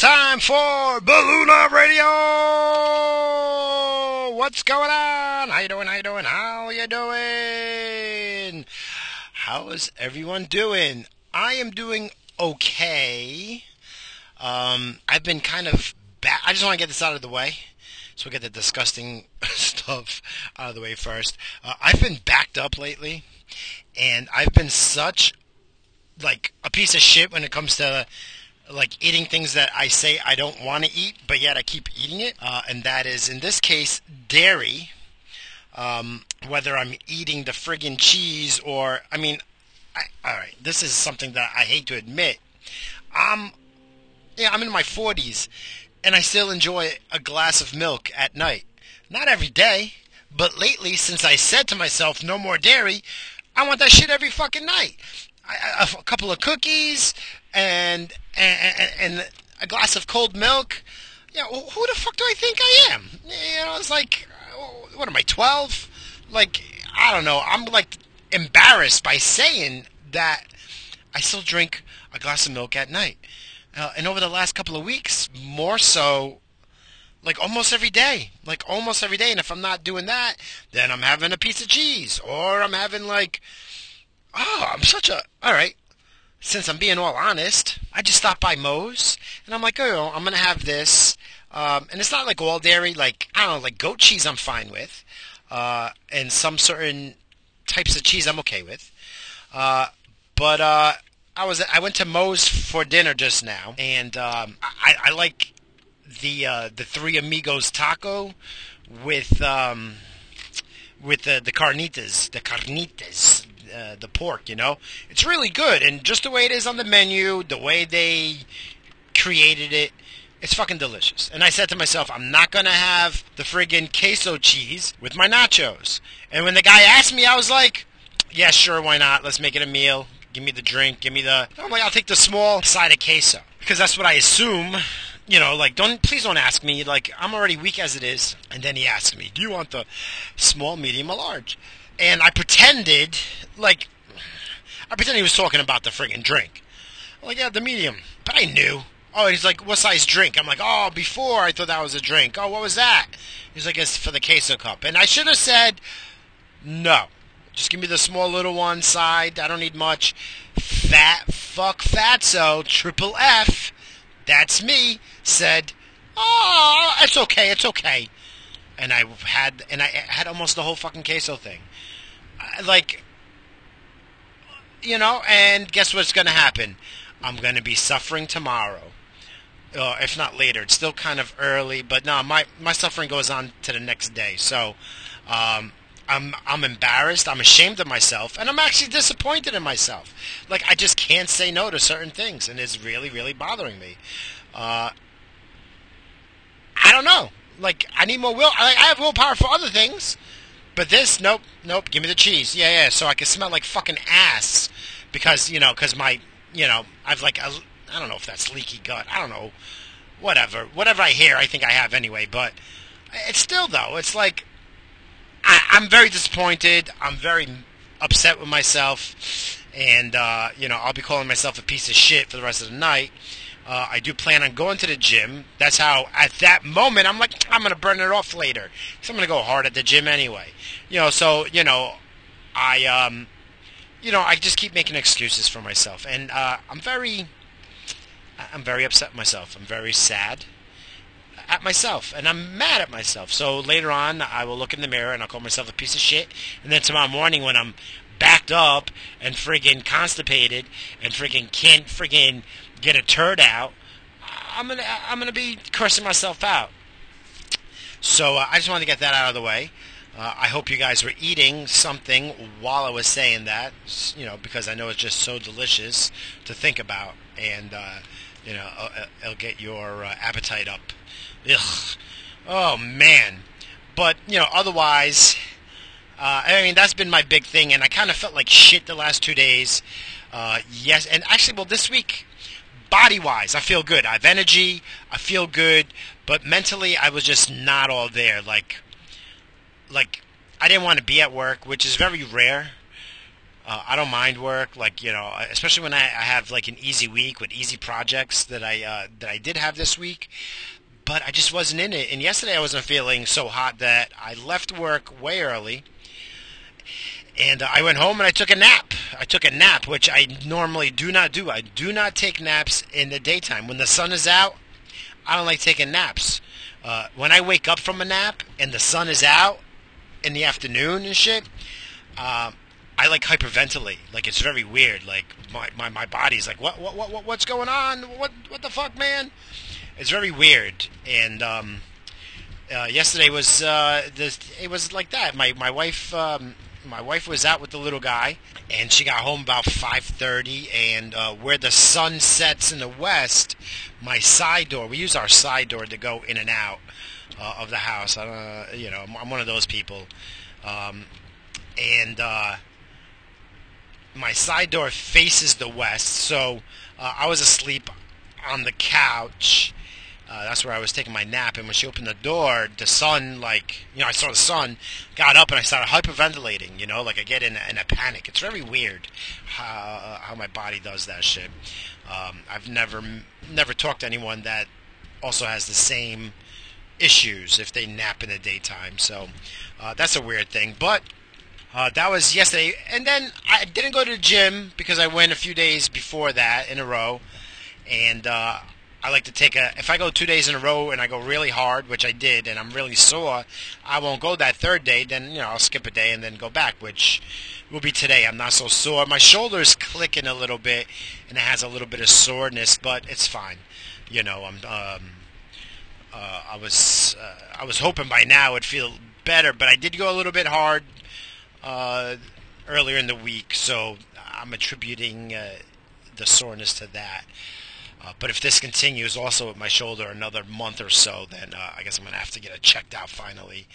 time for Balloon Radio. What's going on? How you doing? How you doing? How you doing? How is everyone doing? I am doing okay. Um, I've been kind of bad. I just want to get this out of the way. So we get the disgusting stuff out of the way first. Uh, I've been backed up lately, and I've been such like a piece of shit when it comes to like eating things that I say I don't want to eat, but yet I keep eating it. Uh, and that is, in this case, dairy. Um, whether I'm eating the friggin' cheese or, I mean, I, all right, this is something that I hate to admit. I'm, yeah, I'm in my 40s, and I still enjoy a glass of milk at night. Not every day, but lately, since I said to myself, no more dairy, I want that shit every fucking night a, a couple of cookies and, and and a glass of cold milk. Yeah, who the fuck do I think I am? You know, it's like, what am I, 12? Like, I don't know. I'm like embarrassed by saying that I still drink a glass of milk at night. Uh, and over the last couple of weeks, more so, like almost every day. Like almost every day. And if I'm not doing that, then I'm having a piece of cheese. Or I'm having like oh, I'm such a. All right. Since I'm being all honest, I just stopped by Moe's and I'm like, oh, I'm gonna have this. Um, and it's not like all dairy, like I don't know, like goat cheese. I'm fine with, uh, and some certain types of cheese I'm okay with. Uh, but uh, I was I went to Moe's for dinner just now, and um, I, I like the uh, the Three Amigos taco with um, with the the carnitas, the carnitas, uh, the pork. You know, it's really good, and just the way it is on the menu, the way they created it, it's fucking delicious. And I said to myself, I'm not gonna have the friggin' queso cheese with my nachos. And when the guy asked me, I was like, Yeah, sure, why not? Let's make it a meal. Give me the drink. Give me the. I'm like, I'll take the small side of queso because that's what I assume you know, like don't please don't ask me. Like I'm already weak as it is. And then he asked me, "Do you want the small, medium, or large?" And I pretended like I pretended he was talking about the friggin' drink. I'm like, yeah, the medium. But I knew. Oh, and he's like, what size drink? I'm like, oh, before I thought that was a drink. Oh, what was that? He's like, it's for the queso cup. And I should have said, no. Just give me the small little one side. I don't need much. Fat fuck fatso, triple F that's me, said, "Oh, it's okay, it's okay," and I had and I had almost the whole fucking queso thing, like, you know. And guess what's going to happen? I'm going to be suffering tomorrow, uh, if not later. It's still kind of early, but no, my my suffering goes on to the next day. So. Um, I'm I'm embarrassed. I'm ashamed of myself, and I'm actually disappointed in myself. Like I just can't say no to certain things, and it's really really bothering me. Uh, I don't know. Like I need more will. I, I have willpower for other things, but this, nope, nope. Give me the cheese. Yeah, yeah. So I can smell like fucking ass because you know, because my, you know, I've like I I don't know if that's leaky gut. I don't know. Whatever, whatever I hear, I think I have anyway. But it's still though. It's like I, I'm very disappointed. I'm very upset with myself, and uh, you know I'll be calling myself a piece of shit for the rest of the night. Uh, I do plan on going to the gym. That's how, at that moment, I'm like, I'm going to burn it off later. So I'm going to go hard at the gym anyway. You know, so, you know, I, um, you know, I just keep making excuses for myself. And uh, I'm very, I'm very upset myself. I'm very sad at myself, and I'm mad at myself. So later on, I will look in the mirror and I'll call myself a piece of shit. And then tomorrow morning, when I'm backed up and friggin' constipated and friggin' can't friggin' get a turd out, I'm gonna I'm gonna be cursing myself out. So uh, I just wanted to get that out of the way. Uh, I hope you guys were eating something while I was saying that, you know, because I know it's just so delicious to think about, and uh, you know, it'll, uh, it'll get your uh, appetite up. Ugh. Oh man. But you know, otherwise, uh, I mean, that's been my big thing, and I kind of felt like shit the last two days. Uh, yes, and actually, well, this week, body-wise, I feel good. I have energy. I feel good, but mentally, I was just not all there. Like, like I didn't want to be at work, which is very rare. Uh, I don't mind work, like you know, especially when I, I have like an easy week with easy projects that I uh, that I did have this week. But I just wasn't in it, and yesterday I wasn't feeling so hot that I left work way early, and uh, I went home and I took a nap. I took a nap, which I normally do not do. I do not take naps in the daytime when the sun is out. I don't like taking naps. Uh, when I wake up from a nap and the sun is out in the afternoon and shit, uh, I like hyperventilate. Like it's very weird. Like my, my, my body's like, what, what what what's going on? What what the fuck, man? It's very weird. And um, uh, yesterday was uh, this, it was like that. My my wife um, my wife was out with the little guy, and she got home about five thirty. And uh, where the sun sets in the west, my side door. We use our side door to go in and out uh, of the house. I don't, you know, I'm, I'm one of those people. Um, and uh, my side door faces the west, so uh, I was asleep on the couch. Uh, that's where I was taking my nap, and when she opened the door, the sun, like, you know, I saw the sun, got up, and I started hyperventilating, you know, like I get in a, in a panic. It's very weird how, how my body does that shit. Um, I've never, never talked to anyone that also has the same issues if they nap in the daytime, so uh, that's a weird thing, but uh, that was yesterday, and then I didn't go to the gym because I went a few days before that in a row, and uh, I like to take a. If I go two days in a row and I go really hard, which I did, and I'm really sore, I won't go that third day. Then you know I'll skip a day and then go back, which will be today. I'm not so sore. My shoulder's clicking a little bit, and it has a little bit of soreness, but it's fine. You know, I'm. Um, uh, I was uh, I was hoping by now it'd feel better, but I did go a little bit hard uh, earlier in the week, so I'm attributing the soreness to that. Uh, but if this continues also with my shoulder another month or so, then uh, I guess I'm going to have to get it checked out finally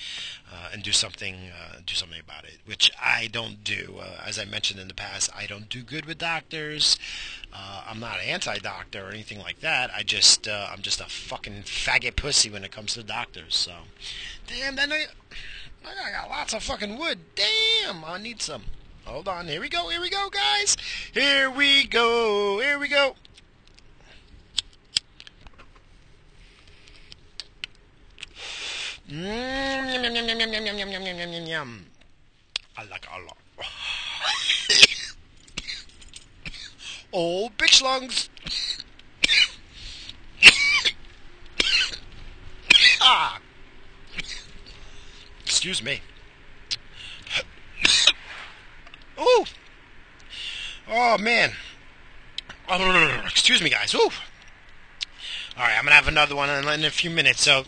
uh, and do something uh, do something about it, which I don't do. Uh, as I mentioned in the past, I don't do good with doctors. Uh, I'm not anti-doctor or anything like that. I just I'm just a fucking faggot pussy when it comes to doctors. So, damn, I, I got lots of fucking wood. Damn, I need some. Hold on. Here we go. Here we go, guys. Here we go. Here we go. Mmm, yum, yum, yum, yum, yum, yum, yum, yum, yum, yum, yum. I like a lot. oh, bitch lungs. ah. Excuse me. Ooh. Oh man. Oh, excuse me, guys. Ooh. All right, I'm gonna have another one in a few minutes. So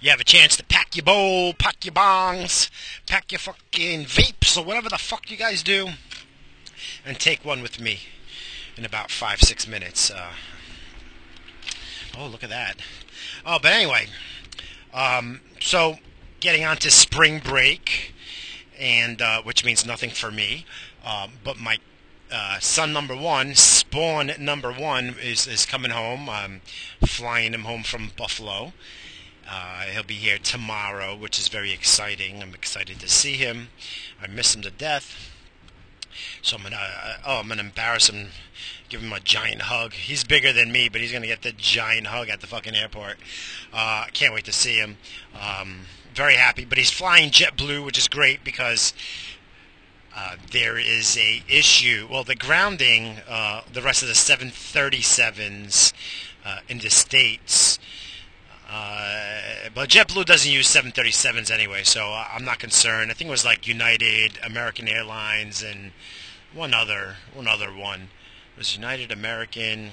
you have a chance to pack your bowl, pack your bongs, pack your fucking vapes or whatever the fuck you guys do, and take one with me in about five six minutes. Uh, oh, look at that. Oh, but anyway, um, so getting on to spring break, and uh, which means nothing for me. Um, but my uh, son number one, Spawn number one, is is coming home. I'm flying him home from Buffalo. Uh, he'll be here tomorrow, which is very exciting. I'm excited to see him. I miss him to death. So I'm gonna, uh, oh, I'm gonna embarrass him, give him a giant hug. He's bigger than me, but he's gonna get the giant hug at the fucking airport. Uh, can't wait to see him. Um, very happy. But he's flying JetBlue, which is great because uh, there is a issue. Well, the grounding, uh, the rest of the 737s uh, in the states. Uh, but JetBlue doesn't use 737s anyway, so I'm not concerned. I think it was like United, American Airlines, and one other, one other one. It was United, American.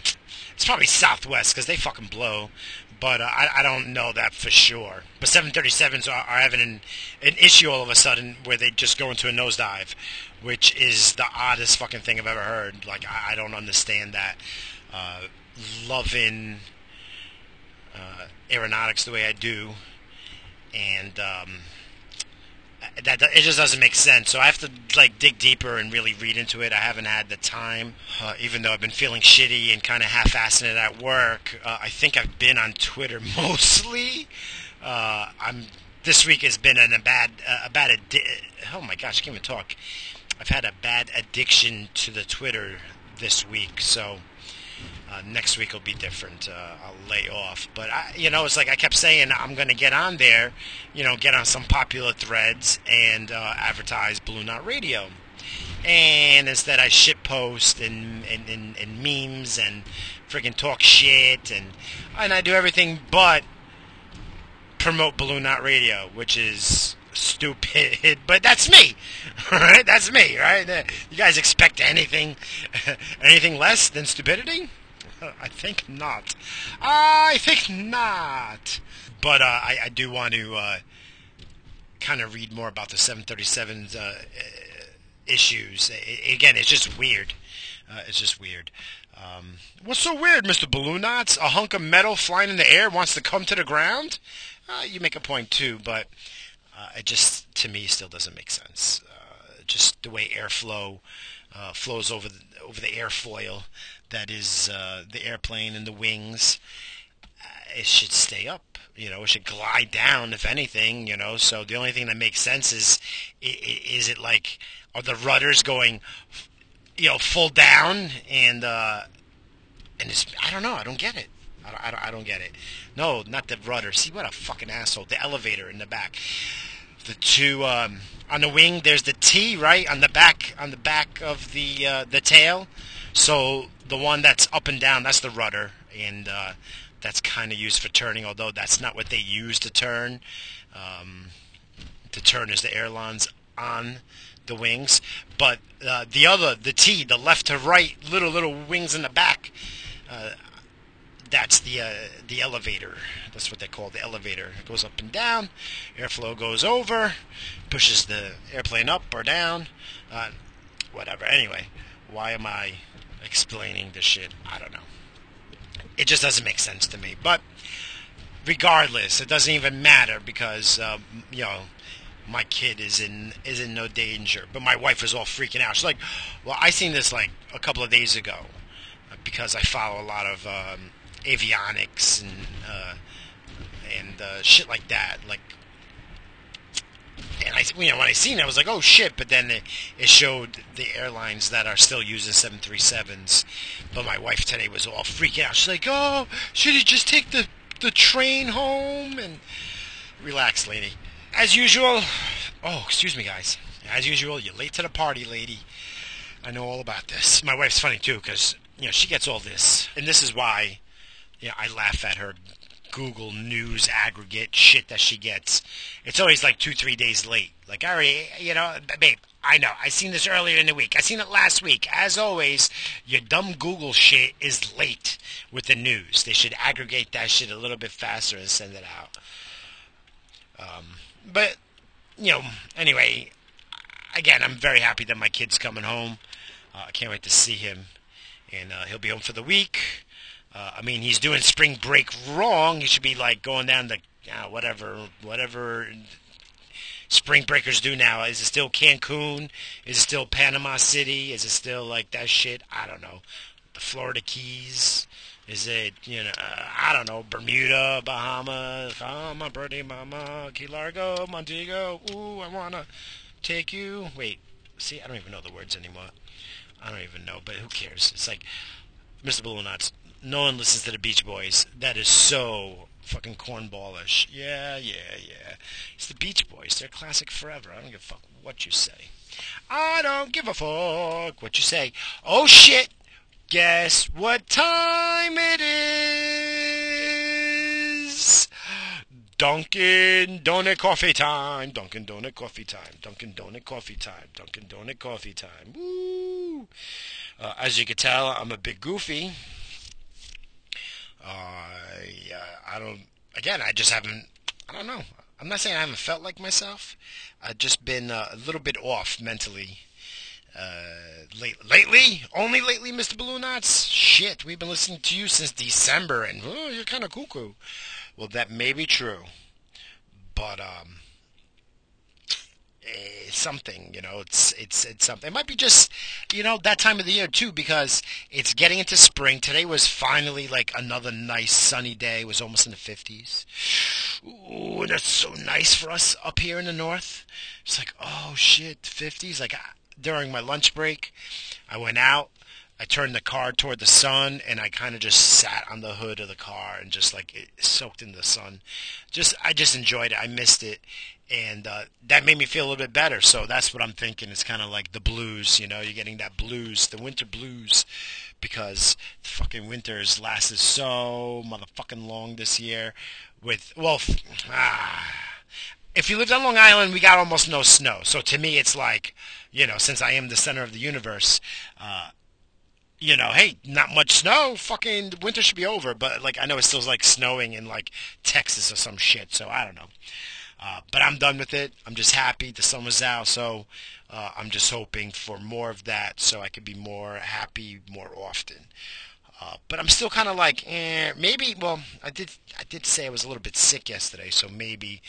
It's probably Southwest because they fucking blow but uh, I, I don't know that for sure. But 737s are, are having an, an issue all of a sudden where they just go into a nosedive, which is the oddest fucking thing I've ever heard. Like I, I don't understand that. Uh, loving uh, aeronautics the way I do, and um, that it just doesn't make sense. So I have to like dig deeper and really read into it. I haven't had the time, uh, even though I've been feeling shitty and kind of half-assing it at work. Uh, I think I've been on Twitter mostly. Uh, I'm this week has been an, a bad uh, a bad adi- oh my gosh I can't even talk I've had a bad addiction to the Twitter this week, so uh, next week will be different. Uh, I'll lay off, but I, you know, it's like I kept saying I'm going to get on there, you know, get on some popular threads and uh, advertise Blue Knot Radio. And instead, I shit post and, and, and, and memes and freaking talk shit and and I do everything but promote Blue Knot Radio, which is stupid, but that's me, right? That's me, right? You guys expect anything, anything less than stupidity? I think not. I think not. But uh, I, I, do want to uh, kind of read more about the 737's uh, issues. It, again, it's just weird. Uh, it's just weird. Um, what's so weird, Mr. Balloon Knots? A hunk of metal flying in the air wants to come to the ground? Uh, you make a point too, but uh, it just, to me, still doesn't make sense. just the way airflow flows over the, over the airfoil that is uh, the airplane and the wings. Uh, it should stay up. You know, it should glide down, if anything. You know, so the only thing that makes sense is is it like are the rudders going, you know, full down and uh, and it's I don't know. I don't get it. I don't, I don't, I don't get it. No, not the rudder. See what a fucking asshole. The elevator in the back. The two um, on the wing. There's the T right on the back on the back of the uh, the tail. So the one that's up and down, that's the rudder, and uh, that's kind of used for turning. Although that's not what they use to turn. Um, to turn is the ailerons on the wings, but uh, the other, the T, the left to right, little little wings in the back. Uh, that's the uh, the elevator. That's what they call the elevator. It goes up and down. Airflow goes over, pushes the airplane up or down. Uh, whatever. Anyway, why am I explaining this shit. I don't know. It just doesn't make sense to me. But regardless, it doesn't even matter because um, you know my kid is in is in no danger. But my wife is all freaking out. She's like, "Well, I seen this like a couple of days ago because I follow a lot of um, avionics and uh, and uh, shit like that, like and I, you know, when I seen it, I was like, oh shit! But then it, it showed the airlines that are still using 737s. But my wife today was all freaking out. She's like, oh, should he just take the the train home? And relax, lady. As usual. Oh, excuse me, guys. As usual, you're late to the party, lady. I know all about this. My wife's funny too, because you know she gets all this, and this is why, you know, I laugh at her Google News aggregate shit that she gets. It's always like two, three days late. Like, already, you know, babe, I know. I seen this earlier in the week. I seen it last week. As always, your dumb Google shit is late with the news. They should aggregate that shit a little bit faster and send it out. Um, but, you know, anyway, again, I'm very happy that my kid's coming home. Uh, I can't wait to see him. And uh, he'll be home for the week. Uh, I mean, he's doing spring break wrong. He should be like going down to uh, whatever, whatever spring breakers do now. Is it still Cancun? Is it still Panama City? Is it still like that shit? I don't know. The Florida Keys. Is it, you know, uh, I don't know, Bermuda, Bahamas, oh, my pretty mama, Key Largo, Montego, ooh, I want to take you. Wait, see, I don't even know the words anymore. I don't even know, but who cares? It's like, Mr. Balloon Knots, no one listens to the Beach Boys. That is so fucking cornballish. Yeah, yeah, yeah. It's the Beach Boys. They're classic forever. I don't give a fuck what you say. I don't give a fuck what you say. Oh shit! Guess what time it is? Dunkin' Donut Coffee Time. Dunkin' Donut Coffee Time. Dunkin' Donut Coffee Time. Dunkin' Donut Coffee Time. Woo! Uh, as you can tell, I'm a bit goofy. Uh, I don't. Again, I just haven't. I don't know. I'm not saying I haven't felt like myself. I've just been uh, a little bit off mentally. Uh, late, lately, only lately, Mr. Balloon Knots. Shit, we've been listening to you since December, and oh, you're kind of cuckoo. Well, that may be true, but um, it's something, you know, it's it's it's something. It might be just, you know, that time of the year too, because it's getting into spring. Today was finally like another nice sunny day. It was almost in the fifties. Ooh, and that's so nice for us up here in the north. It's like, oh shit, fifties. Like, during my lunch break. I went out. I turned the car toward the sun, and I kind of just sat on the hood of the car and just like it soaked in the sun. Just I just enjoyed it. I missed it, and uh, that made me feel a little bit better. So that's what I'm thinking. It's kind of like the blues, you know. You're getting that blues, the winter blues, because the fucking winters lasted so motherfucking long this year. With well, ah, if you lived on Long Island, we got almost no snow. So to me, it's like, you know, since I am the center of the universe, uh, you know, hey, not much snow. Fucking winter should be over. But like, I know it still like snowing in like Texas or some shit. So I don't know. Uh, but I'm done with it. I'm just happy the sun was out. So uh, I'm just hoping for more of that, so I could be more happy more often. Uh, but I'm still kind of like, eh, maybe. Well, I did. I did say I was a little bit sick yesterday, so maybe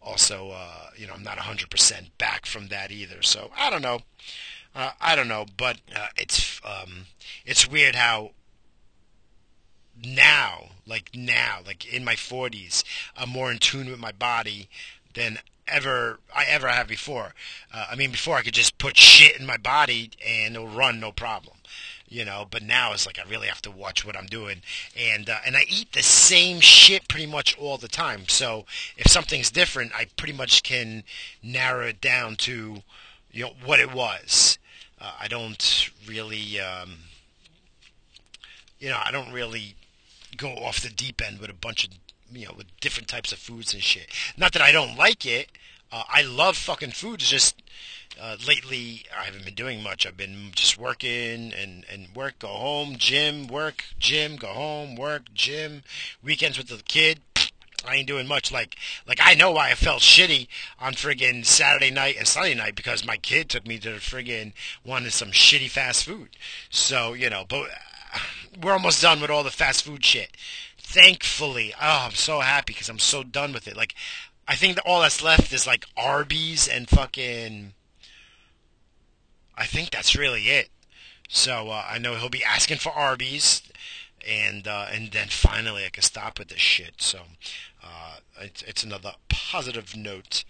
also, uh, you know, I'm not 100% back from that either. So I don't know. Uh, I don't know, but uh, it's um, it's weird how now, like now, like in my 40s, I'm more in tune with my body than ever I ever have before. Uh, I mean, before I could just put shit in my body and it'll run no problem, you know. But now it's like I really have to watch what I'm doing, and uh, and I eat the same shit pretty much all the time. So if something's different, I pretty much can narrow it down to you know what it was. Uh, I don't really, um, you know, I don't really go off the deep end with a bunch of, you know, with different types of foods and shit. Not that I don't like it. Uh, I love fucking food. It's just uh, lately I haven't been doing much. I've been just working and and work, go home, gym, work, gym, go home, work, gym. Weekends with the kid. I ain't doing much. Like, like I know why I felt shitty on friggin' Saturday night and Sunday night because my kid took me to the friggin' wanted some shitty fast food. So you know, but uh, we're almost done with all the fast food shit. Thankfully, oh, I'm so happy because I'm so done with it. Like, I think that all that's left is like Arby's and fucking. I think that's really it. So uh, I know he'll be asking for Arby's and uh, and then finally I can stop with this shit. So uh, it's it's another positive note.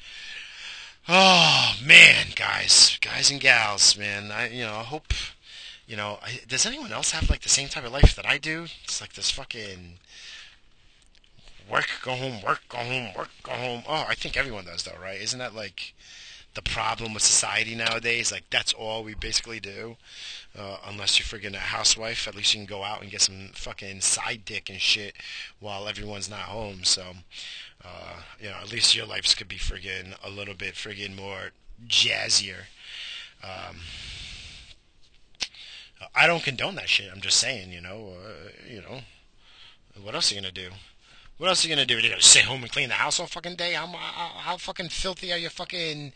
Oh man, guys, guys and gals, man. I you know I hope you know. I, does anyone else have like the same type of life that I do? It's like this fucking work, go home, work, go home, work, go home. Oh, I think everyone does though, right? Isn't that like the problem with society nowadays. Like that's all we basically do. Uh, unless you're friggin' a housewife, at least you can go out and get some fucking side dick and shit while everyone's not home. So, uh, you know, at least your lives could be friggin' a little bit friggin' more jazzier. Um, I don't condone that shit. I'm just saying, you know, uh, you know, what else are you gonna do? What else are you gonna do? Are you gonna sit home and clean the house all fucking day? How, how, how fucking filthy are your fucking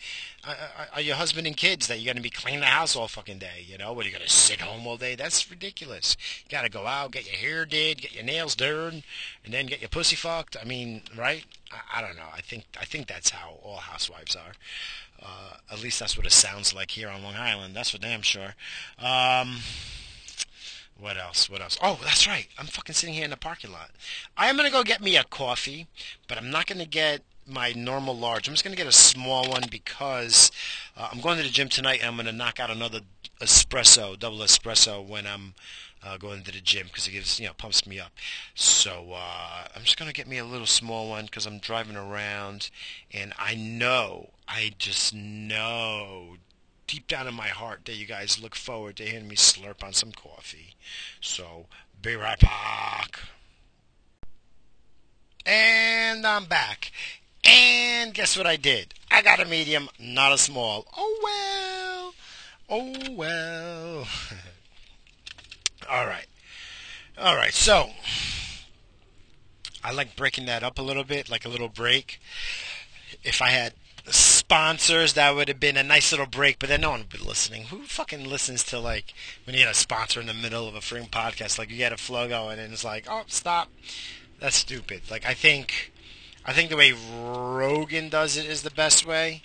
uh, uh, are your husband and kids that you're gonna be cleaning the house all fucking day? You know, what are you gonna sit home all day? That's ridiculous. You gotta go out, get your hair did, get your nails done, and then get your pussy fucked. I mean, right? I, I don't know. I think I think that's how all housewives are. Uh, at least that's what it sounds like here on Long Island. That's for damn sure. Um, what else? What else? Oh, that's right. I'm fucking sitting here in the parking lot. I am gonna go get me a coffee, but I'm not gonna get my normal large. I'm just gonna get a small one because uh, I'm going to the gym tonight and I'm gonna knock out another espresso, double espresso when I'm uh, going to the gym because it gives you know pumps me up. So uh, I'm just gonna get me a little small one because I'm driving around and I know, I just know deep down in my heart that you guys look forward to hearing me slurp on some coffee. So, be right back. And I'm back. And guess what I did? I got a medium, not a small. Oh well. Oh well. All right. All right. So, I like breaking that up a little bit, like a little break. If I had sponsors, that would have been a nice little break, but then no one would be listening. Who fucking listens to like when you get a sponsor in the middle of a freaking podcast? Like you get a flow going and it's like, oh, stop. That's stupid. Like I think, I think the way Rogan does it is the best way.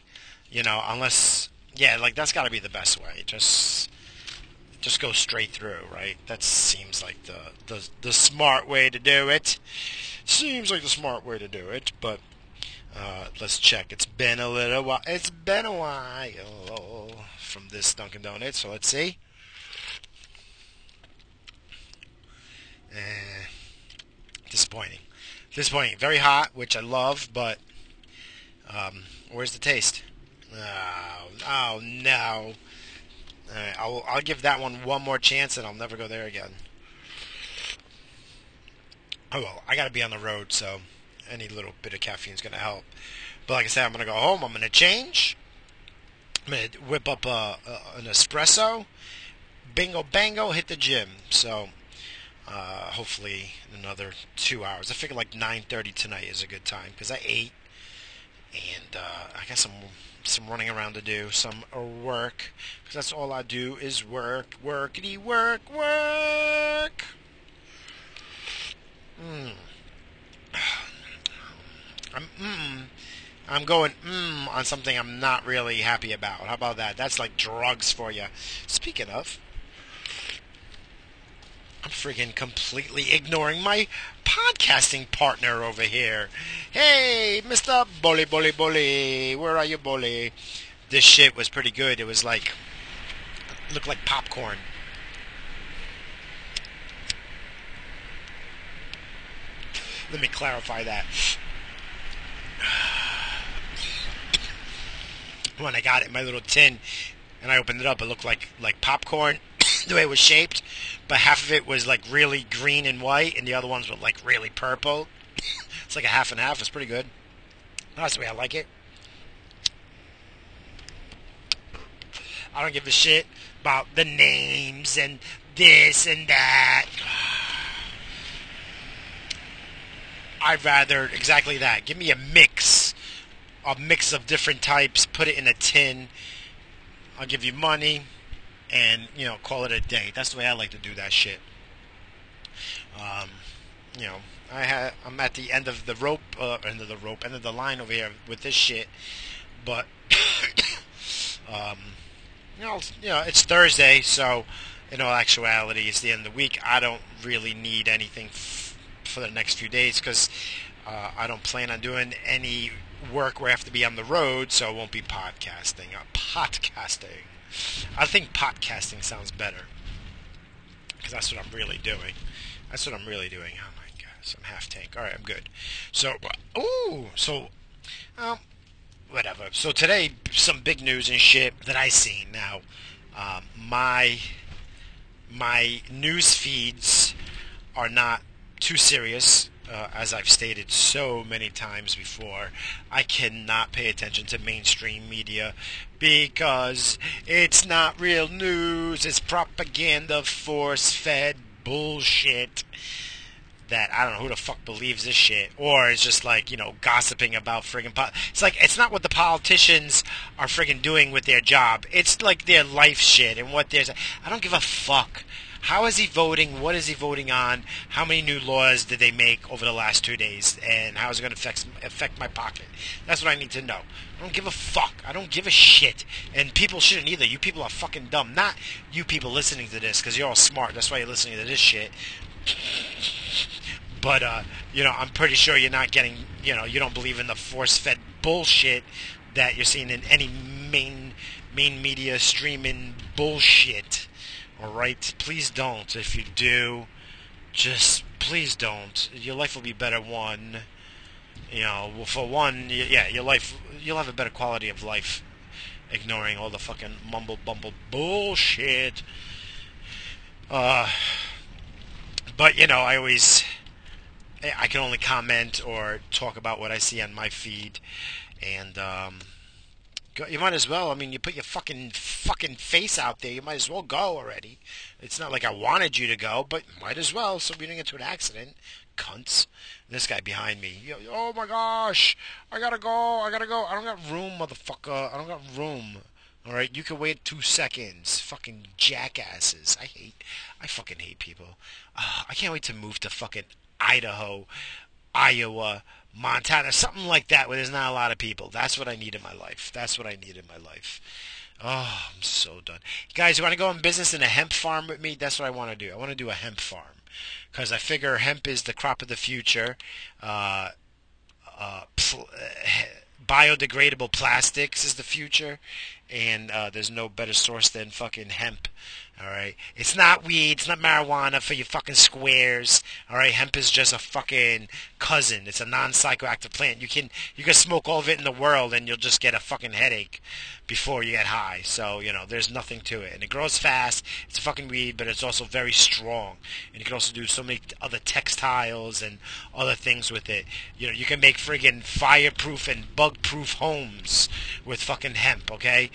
You know, unless yeah, like that's got to be the best way. Just just go straight through, right? That seems like the the the smart way to do it. Seems like the smart way to do it, but uh, let's check. It's been a little while. It's been a while from this Dunkin' Donuts. So let's see. Eh, disappointing. Disappointing. Very hot, which I love, but um, where's the taste? Oh, oh no. Right, I'll, I'll give that one one more chance and I'll never go there again. Oh well, I gotta be on the road, so any little bit of caffeine is gonna help. But like I said, I'm gonna go home. I'm gonna change. I'm gonna whip up a, a, an espresso. Bingo bango, hit the gym. So uh, hopefully another two hours. I figure like 9:30 tonight is a good time because I ate and uh, I got some some running around to do, some work because that's all I do is work, workity work, work. Mm. I'm mm, I'm going mm on something I'm not really happy about. How about that? That's like drugs for you. Speaking of, I'm freaking completely ignoring my podcasting partner over here. Hey, Mr. Bully Bully Bully, where are you, Bully? This shit was pretty good. It was like looked like popcorn. Let me clarify that. When I got it my little tin and I opened it up, it looked like like popcorn the way it was shaped, but half of it was like really green and white, and the other ones were like really purple. it's like a half and half. It's pretty good. That's the way I like it. I don't give a shit about the names and this and that. I'd rather exactly that. Give me a mix, a mix of different types. Put it in a tin. I'll give you money and you know call it a day. That's the way I like to do that shit. Um, you know, I ha- I'm at the end of the rope, uh, end of the rope, end of the line over here with this shit. But um, you know, you know, it's Thursday, so in all actuality, it's the end of the week. I don't really need anything f- for the next few days because uh, I don't plan on doing any work where I have to be on the road, so I won't be podcasting. Uh, podcasting. I think podcasting sounds better because that's what I'm really doing. That's what I'm really doing. Oh my god, some half tank. All right, I'm good. So, ooh, so, um, whatever. So today, some big news and shit that I seen. Now, um, my my news feeds are not too serious uh, as I've stated so many times before, I cannot pay attention to mainstream media because it's not real news. It's propaganda, force-fed bullshit that I don't know who the fuck believes this shit, or it's just like you know gossiping about friggin' po- It's like it's not what the politicians are friggin' doing with their job. It's like their life shit and what there's. I don't give a fuck. How is he voting? What is he voting on? How many new laws did they make over the last two days? And how is it going to affect, affect my pocket? That's what I need to know. I don't give a fuck. I don't give a shit. And people shouldn't either. You people are fucking dumb. Not you people listening to this because you're all smart. That's why you're listening to this shit. But, uh, you know, I'm pretty sure you're not getting, you know, you don't believe in the force fed bullshit that you're seeing in any main main media streaming bullshit. All right, please don't. If you do, just please don't. Your life will be better. One, you know, for one, yeah, your life you'll have a better quality of life, ignoring all the fucking mumble bumble bullshit. Uh, but you know, I always I can only comment or talk about what I see on my feed, and um, you might as well. I mean, you put your fucking fucking face out there. You might as well go already. It's not like I wanted you to go, but might as well so we don't get into an accident. Cunts. This guy behind me. Oh my gosh! I gotta go. I gotta go. I don't got room, motherfucker. I don't got room. All right, you can wait two seconds. Fucking jackasses. I hate. I fucking hate people. Uh, I can't wait to move to fucking Idaho, Iowa Montana, something like that, where there's not a lot of people. That's what I need in my life. That's what I need in my life. Oh, I'm so done. Guys, you want to go in business in a hemp farm with me? That's what I want to do. I want to do a hemp farm because I figure hemp is the crop of the future. Uh, uh, pl- uh, biodegradable plastics is the future, and uh, there's no better source than fucking hemp. All right, it's not weed, it's not marijuana for you fucking squares. All right, hemp is just a fucking cousin. It's a non-psychoactive plant. You can you can smoke all of it in the world, and you'll just get a fucking headache before you get high. So you know, there's nothing to it, and it grows fast. It's a fucking weed, but it's also very strong, and you can also do so many other textiles and other things with it. You know, you can make friggin' fireproof and bug-proof homes with fucking hemp. Okay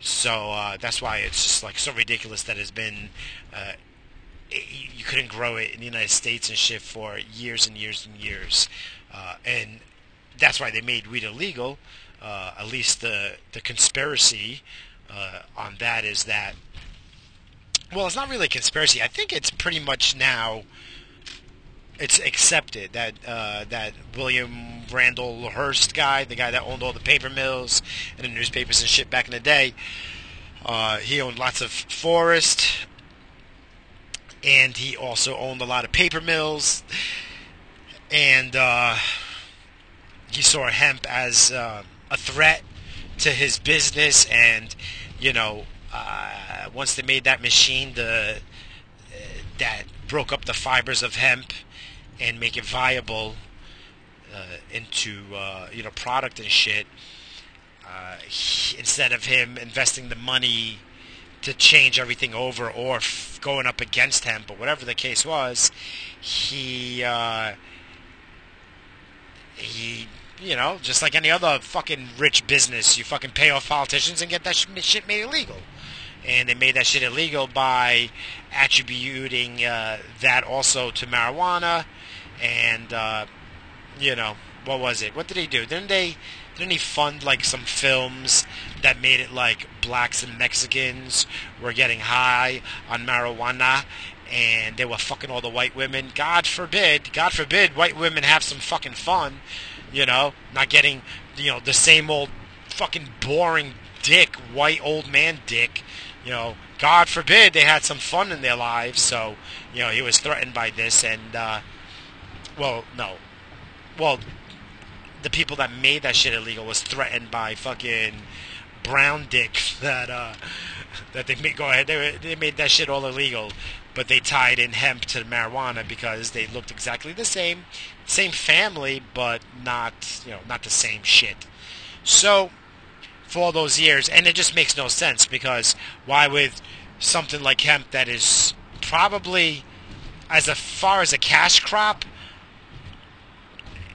so uh, that's why it's just like so ridiculous that it's been uh, you couldn't grow it in the United States and shit for years and years and years, uh, and that's why they made weed illegal. Uh, at least the the conspiracy uh, on that is that well, it's not really a conspiracy. I think it's pretty much now it's accepted that uh, that William Randolph Hearst guy, the guy that owned all the paper mills and the newspapers and shit back in the day, uh, he owned lots of forest, and he also owned a lot of paper mills, and uh, he saw hemp as uh, a threat to his business, and you know, uh, once they made that machine, the uh, that broke up the fibers of hemp and make it viable uh, into uh, you know product and shit. Uh, he, instead of him investing the money to change everything over or f- going up against him, but whatever the case was, he uh, he you know just like any other fucking rich business, you fucking pay off politicians and get that shit made illegal and they made that shit illegal by attributing uh, that also to marijuana, and uh, you know what was it? What did he do? Didn't they? Didn't he fund like some films that made it like blacks and Mexicans were getting high on marijuana? And they were fucking all the white women. God forbid, God forbid, white women have some fucking fun, you know, not getting, you know, the same old fucking boring dick, white old man dick you know, God forbid they had some fun in their lives. So, you know, he was threatened by this, and uh, well, no, well, the people that made that shit illegal was threatened by fucking brown dicks that uh, that they made go ahead. They, they made that shit all illegal, but they tied in hemp to marijuana because they looked exactly the same, same family, but not you know not the same shit. So for all those years, and it just makes no sense because why with something like hemp that is probably as far as a cash crop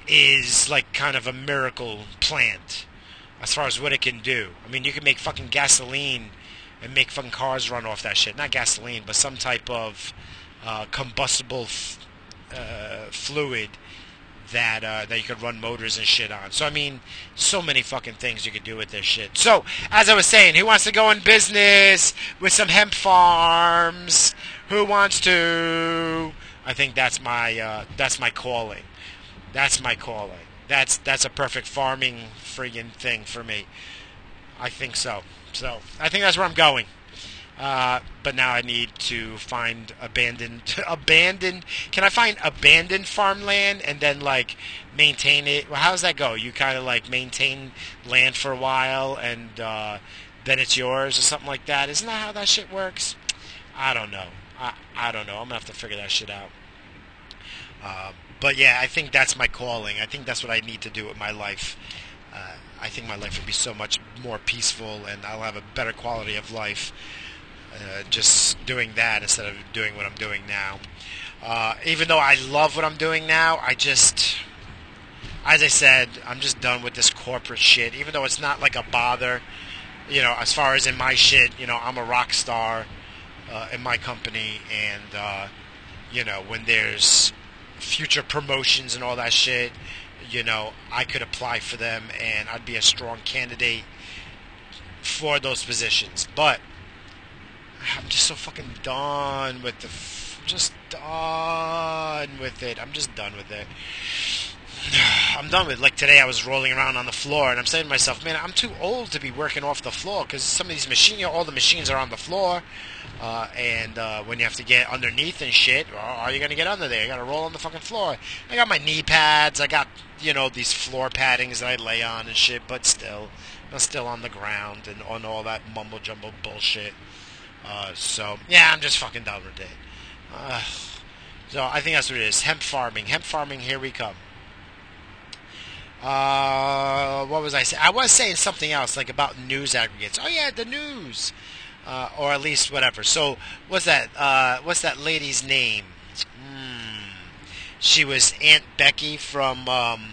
is like kind of a miracle plant as far as what it can do. I mean, you can make fucking gasoline and make fucking cars run off that shit. Not gasoline, but some type of uh, combustible f- uh, fluid that uh, that you could run motors and shit on. So I mean, so many fucking things you could do with this shit. So as I was saying, who wants to go in business with some hemp farms? Who wants to? I think that's my uh, that's my calling. That's my calling. That's that's a perfect farming friggin' thing for me. I think so. So I think that's where I'm going. Uh, but now I need to find abandoned, abandoned. Can I find abandoned farmland and then like maintain it? Well, how does that go? You kind of like maintain land for a while and uh, then it's yours or something like that. Isn't that how that shit works? I don't know. I I don't know. I'm gonna have to figure that shit out. Uh, but yeah, I think that's my calling. I think that's what I need to do with my life. Uh, I think my life would be so much more peaceful, and I'll have a better quality of life uh, just doing that instead of doing what I'm doing now. Uh, even though I love what I'm doing now, I just, as I said, I'm just done with this corporate shit. Even though it's not like a bother, you know, as far as in my shit, you know, I'm a rock star uh, in my company, and uh, you know, when there's future promotions and all that shit, you know, I could apply for them, and I'd be a strong candidate for those positions, but I'm just so fucking done with the. F- just done with it. I'm just done with it. I'm done with it. Like today, I was rolling around on the floor, and I'm saying to myself, "Man, I'm too old to be working off the floor because some of these machines, all the machines are on the floor, uh, and uh, when you have to get underneath and shit, are you gonna get under there? You gotta roll on the fucking floor. I got my knee pads. I got you know these floor paddings that I lay on and shit, but still, I'm still on the ground and on all that mumbo jumbo bullshit. Uh, so yeah, I'm just fucking done with it. Uh, so I think that's what it is. Hemp farming, hemp farming. Here we come. Uh, what was I saying? I was saying something else, like about news aggregates. Oh yeah, the news, uh, or at least whatever. So what's that? Uh, what's that lady's name? Hmm. She was Aunt Becky from um,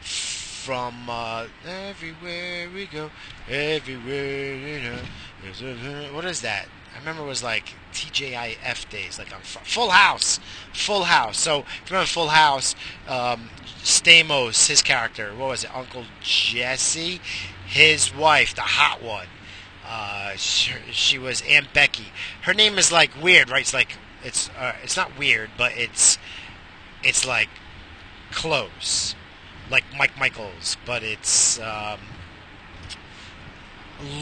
from uh, everywhere we go, everywhere you know. What is that? I remember it was like TGIF days, like on Full House, Full House. So if you remember Full House, um, Stamos, his character, what was it, Uncle Jesse, his wife, the hot one. Uh, she, she, was Aunt Becky. Her name is like weird, right? It's like it's uh, it's not weird, but it's it's like close like Mike Michaels, but it's um,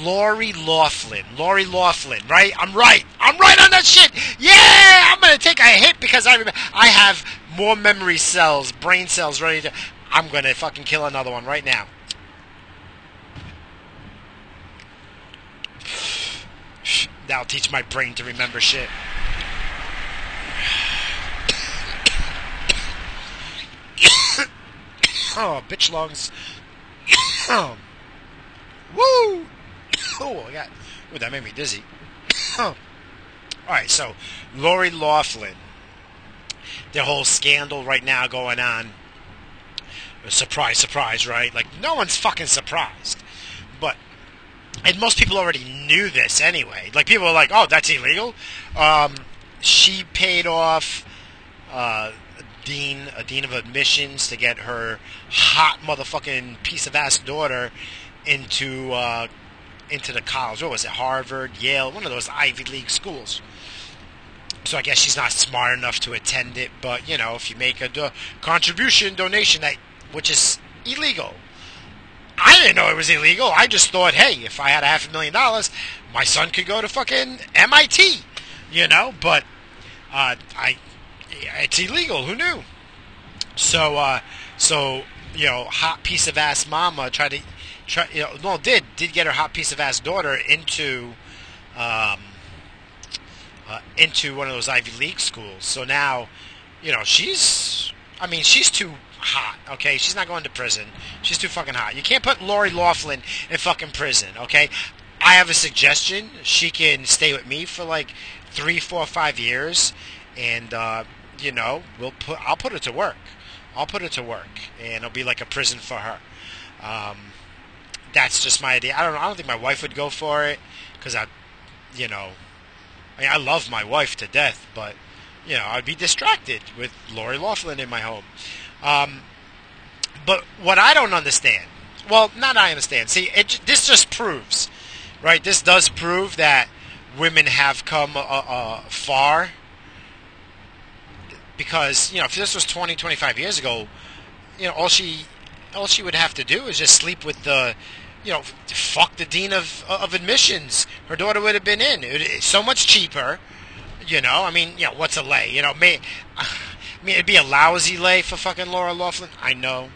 Lori Loughlin. Lori Loughlin, right? I'm right. I'm right on that shit. Yeah, I'm gonna take a hit because I remember I have more memory cells, brain cells ready to. I'm gonna fucking kill another one right now. That'll teach my brain to remember shit. Oh, bitch lungs. Woo! Oh, I got. Ooh, that made me dizzy. All right, so Lori Loughlin. The whole scandal right now going on. Surprise, surprise, right? Like, no one's fucking surprised. But, and most people already knew this anyway. Like, people are like, oh, that's illegal. Um, she paid off uh, dean, a dean of admissions, to get her hot motherfucking piece of ass daughter into uh, into the college. What was it? Harvard, Yale, one of those Ivy League schools. So I guess she's not smart enough to attend it. But you know, if you make a do- contribution donation that which is illegal. I didn't know it was illegal. I just thought, hey, if I had a half a million dollars, my son could go to fucking MIT, you know. But uh, I it's illegal. Who knew? So, uh, so you know, hot piece of ass mama tried to try. You know, well, did did get her hot piece of ass daughter into, um, uh, into one of those Ivy League schools. So now, you know, she's. I mean, she's too hot. Okay, she's not going to prison. She's too fucking hot. You can't put Lori Loughlin in fucking prison. Okay, I have a suggestion. She can stay with me for like three, four, five years, and uh, you know, we'll put I'll put it to work. I'll put it to work, and it'll be like a prison for her. Um, that's just my idea. I don't know. I don't think my wife would go for it because I, you know, I mean, I love my wife to death, but you know, I'd be distracted with Lori Loughlin in my home. Um, but what I don't understand, well, not I understand. See, it, this just proves, right? This does prove that women have come uh, uh, far because you know if this was 20 25 years ago you know all she all she would have to do is just sleep with the you know fuck the dean of of admissions her daughter would have been in it's so much cheaper you know i mean you know what's a lay you know may i mean it'd be a lousy lay for fucking laura Loughlin. i know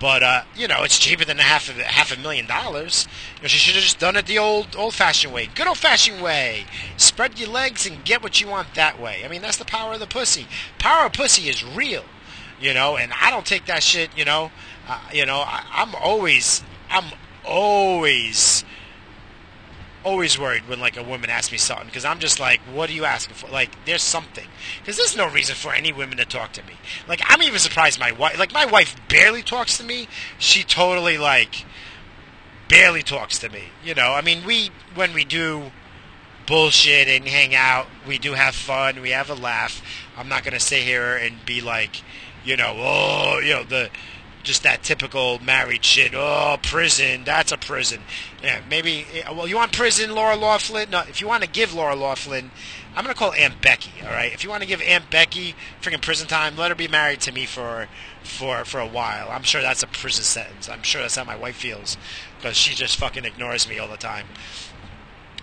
but uh, you know, it's cheaper than a half of half a million dollars. You know, she should have just done it the old old fashioned way, good old fashioned way. Spread your legs and get what you want that way. I mean, that's the power of the pussy. Power of pussy is real, you know. And I don't take that shit. You know, uh, you know, I, I'm always, I'm always always worried when like a woman asks me something because I'm just like, what are you asking for? Like, there's something because there's no reason for any women to talk to me. Like, I'm even surprised my wife. Like, my wife barely talks to me. She totally like barely talks to me. You know, I mean, we when we do bullshit and hang out, we do have fun. We have a laugh. I'm not gonna sit here and be like, you know, oh, you know the just that typical married shit. Oh, prison. That's a prison. Yeah, maybe. Eh, well, you want prison, Laura Loughlin? No, if you want to give Laura Loughlin, I'm gonna call Aunt Becky. All right. If you want to give Aunt Becky freaking prison time, let her be married to me for for for a while. I'm sure that's a prison sentence. I'm sure that's how my wife feels because she just fucking ignores me all the time.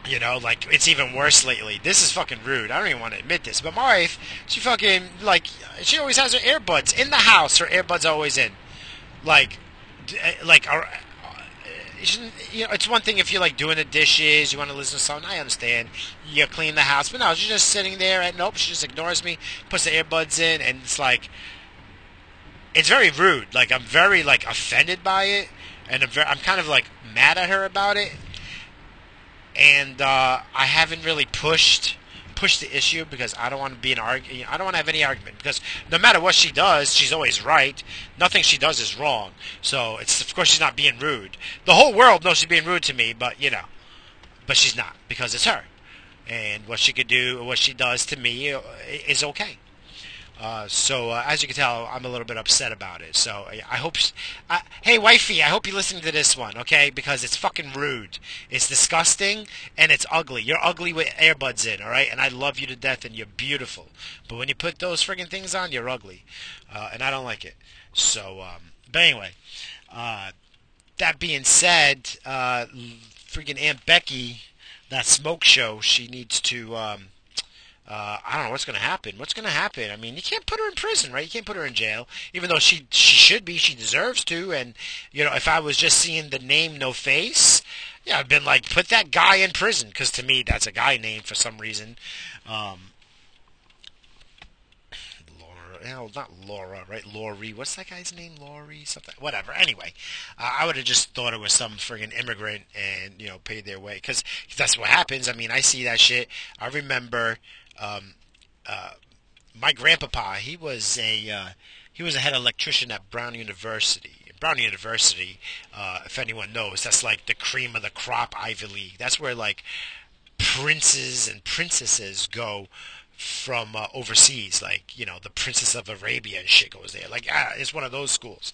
You know, like it's even worse lately. This is fucking rude. I don't even want to admit this, but my wife, she fucking like she always has her earbuds in the house. Her earbuds always in like, eh, like, you know, it's one thing if you're like doing the dishes, you want to listen to something. I understand. You clean the house, but no, she's just sitting there. And nope, she just ignores me, puts the earbuds in, and it's like, it's very rude. Like I'm very like offended by it, and I'm, very, I'm kind of like mad at her about it. And uh, I haven't really pushed push the issue because I don't want to be an argument. I don't want to have any argument because no matter what she does, she's always right. Nothing she does is wrong. So it's of course she's not being rude. The whole world knows she's being rude to me, but you know, but she's not because it's her, and what she could do, what she does to me, uh, is okay. Uh, so uh, as you can tell, I'm a little bit upset about it. So I hope, hey wifey, I hope you listen to this one, okay? Because it's fucking rude, it's disgusting, and it's ugly. You're ugly with earbuds in, all right? And I love you to death, and you're beautiful. But when you put those friggin' things on, you're ugly, uh, and I don't like it. So, um, but anyway, uh, that being said, uh, friggin' Aunt Becky, that smoke show, she needs to. Um, uh, I don't know what's going to happen. What's going to happen? I mean, you can't put her in prison, right? You can't put her in jail, even though she she should be. She deserves to. And you know, if I was just seeing the name, no face, yeah, I've been like, put that guy in prison, because to me, that's a guy name for some reason. Um, Laura, no, not Laura, right? Laurie. What's that guy's name? Laurie something. Whatever. Anyway, uh, I would have just thought it was some friggin' immigrant and you know paid their way, because that's what happens. I mean, I see that shit. I remember um, uh, my grandpapa, he was a uh, he was a head electrician at Brown University. Brown University, uh, if anyone knows, that's like the cream of the crop Ivy League. That's where like princes and princesses go from uh, overseas. Like you know, the Princess of Arabia and shit goes there. Like ah, it's one of those schools.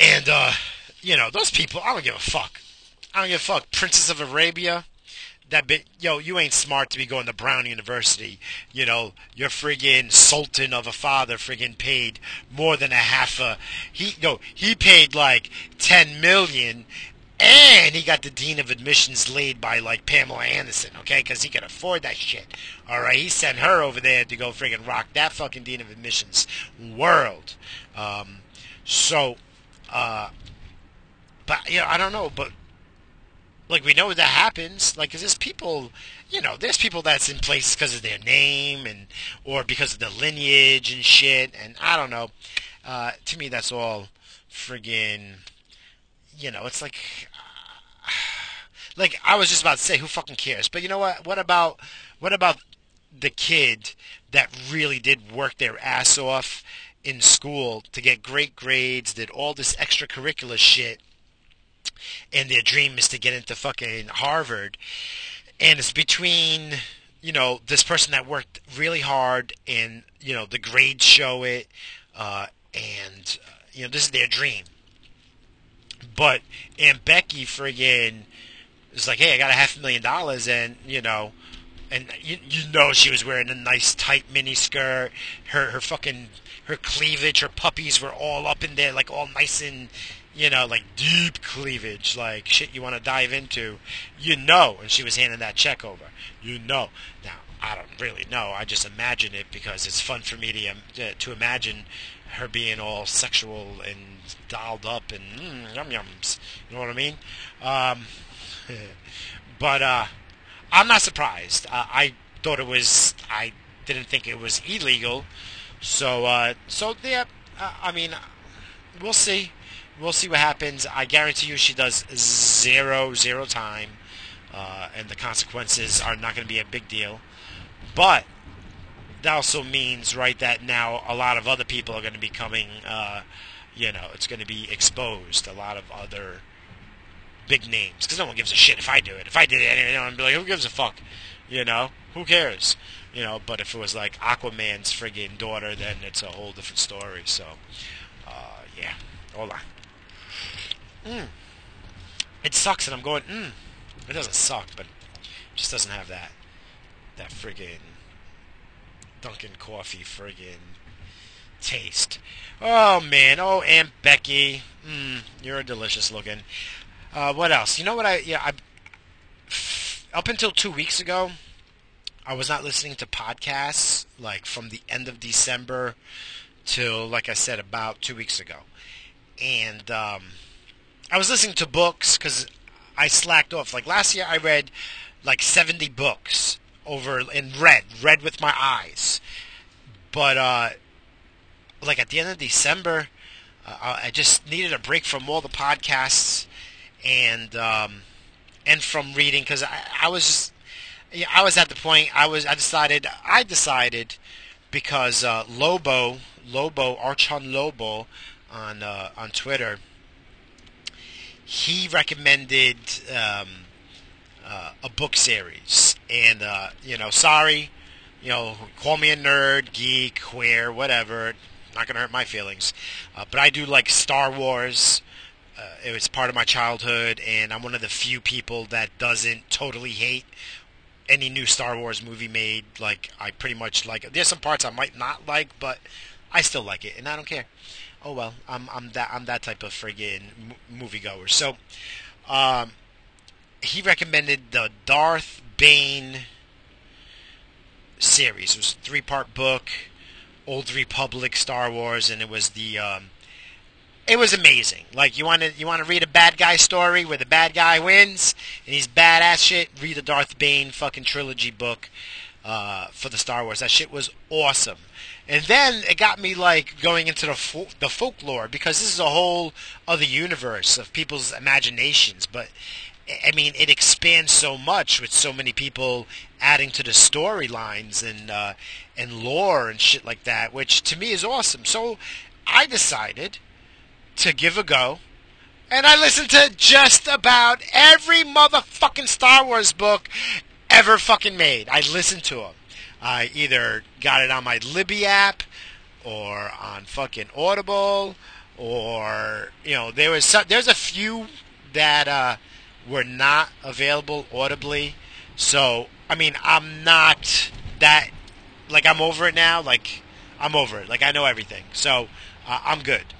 And uh, you know, those people, I don't give a fuck. I don't give a fuck. Princess of Arabia, that bit, yo, you ain't smart to be going to Brown University. You know, your friggin' sultan of a father friggin' paid more than a half a, he, no, he paid like 10 million and he got the dean of admissions laid by like Pamela Anderson, okay? Because he could afford that shit. All right, he sent her over there to go friggin' rock that fucking dean of admissions world. Um, so, uh, but you know, I don't know, but like we know that happens. Like there's people you know there's people that's in places because of their name and or because of the lineage and shit. And i don't know. Uh, to me that's all friggin you know it's like uh, like i was just about to say who fucking cares? But you know what? What about what about the kid that really did work their ass off in school to get great grades did all this extracurricular shit and their dream is to get into fucking Harvard. And it's between, you know, this person that worked really hard and, you know, the grades show it, uh, and, uh, you know, this is their dream. But Aunt Becky friggin' is like, hey, I got a half a million dollars, and, you know, and you, you know she was wearing a nice tight mini skirt. Her her fucking her cleavage, her puppies were all up in there, like all nice and you know, like deep cleavage, like shit you want to dive into, you know, and she was handing that check over. You know. Now, I don't really know. I just imagine it because it's fun for me to, um, to imagine her being all sexual and dolled up and mm, yum yums. You know what I mean? Um, but uh, I'm not surprised. Uh, I thought it was. I didn't think it was illegal. So, uh, so yeah. Uh, I mean, we'll see we'll see what happens. I guarantee you she does zero, zero time, uh, and the consequences are not going to be a big deal. But that also means, right, that now a lot of other people are going to be coming, uh, you know, it's going to be exposed. A lot of other big names. Because no one gives a shit if I do it. If I did it, know, I'd be like, who gives a fuck? You know, who cares? You know, but if it was like Aquaman's friggin' daughter, then it's a whole different story. So, uh, yeah. Hold on. Mm. It sucks, and I'm going, mm. It doesn't suck, but just doesn't have that that friggin' Dunkin' coffee friggin' taste. Oh man, oh Aunt Becky, mm, you're delicious looking. Uh, what else? You know what I? Yeah, I. Up until two weeks ago, I was not listening to podcasts like from the end of December till, like I said, about two weeks ago, and um, I was listening to books because I slacked off. Like last year, I read like 70 books over in red, read with my eyes. But uh, like at the end of December, uh, I just needed a break from all the podcasts and um, and from reading because I, I was just, I was at the point I was I decided I decided because uh, Lobo Lobo Archon Lobo on uh, on Twitter he recommended um, uh, a book series and uh, you know sorry you know call me a nerd geek queer whatever not gonna hurt my feelings uh, but I do like Star Wars uh, it was part of my childhood, and I'm one of the few people that doesn't totally hate any new Star Wars movie made. Like I pretty much like it. There's some parts I might not like, but I still like it, and I don't care. Oh well, I'm I'm that I'm that type of friggin' moviegoer. So, um, he recommended the Darth Bane series. It was a three part book, Old Republic, Star Wars, and it was the um, it was amazing. Like you want to you want to read a bad guy story where the bad guy wins and he's badass shit. Read the Darth Bane fucking trilogy book uh, for the Star Wars. That shit was awesome. And then it got me like going into the fo- the folklore because this is a whole other universe of people's imaginations. But I mean, it expands so much with so many people adding to the storylines and uh, and lore and shit like that, which to me is awesome. So I decided to give a go. And I listened to just about every motherfucking Star Wars book ever fucking made. I listened to them. I either got it on my Libby app or on fucking Audible or you know there was some, there's a few that uh, were not available audibly. So I mean I'm not that like I'm over it now. Like I'm over it. Like I know everything. So uh, I'm good.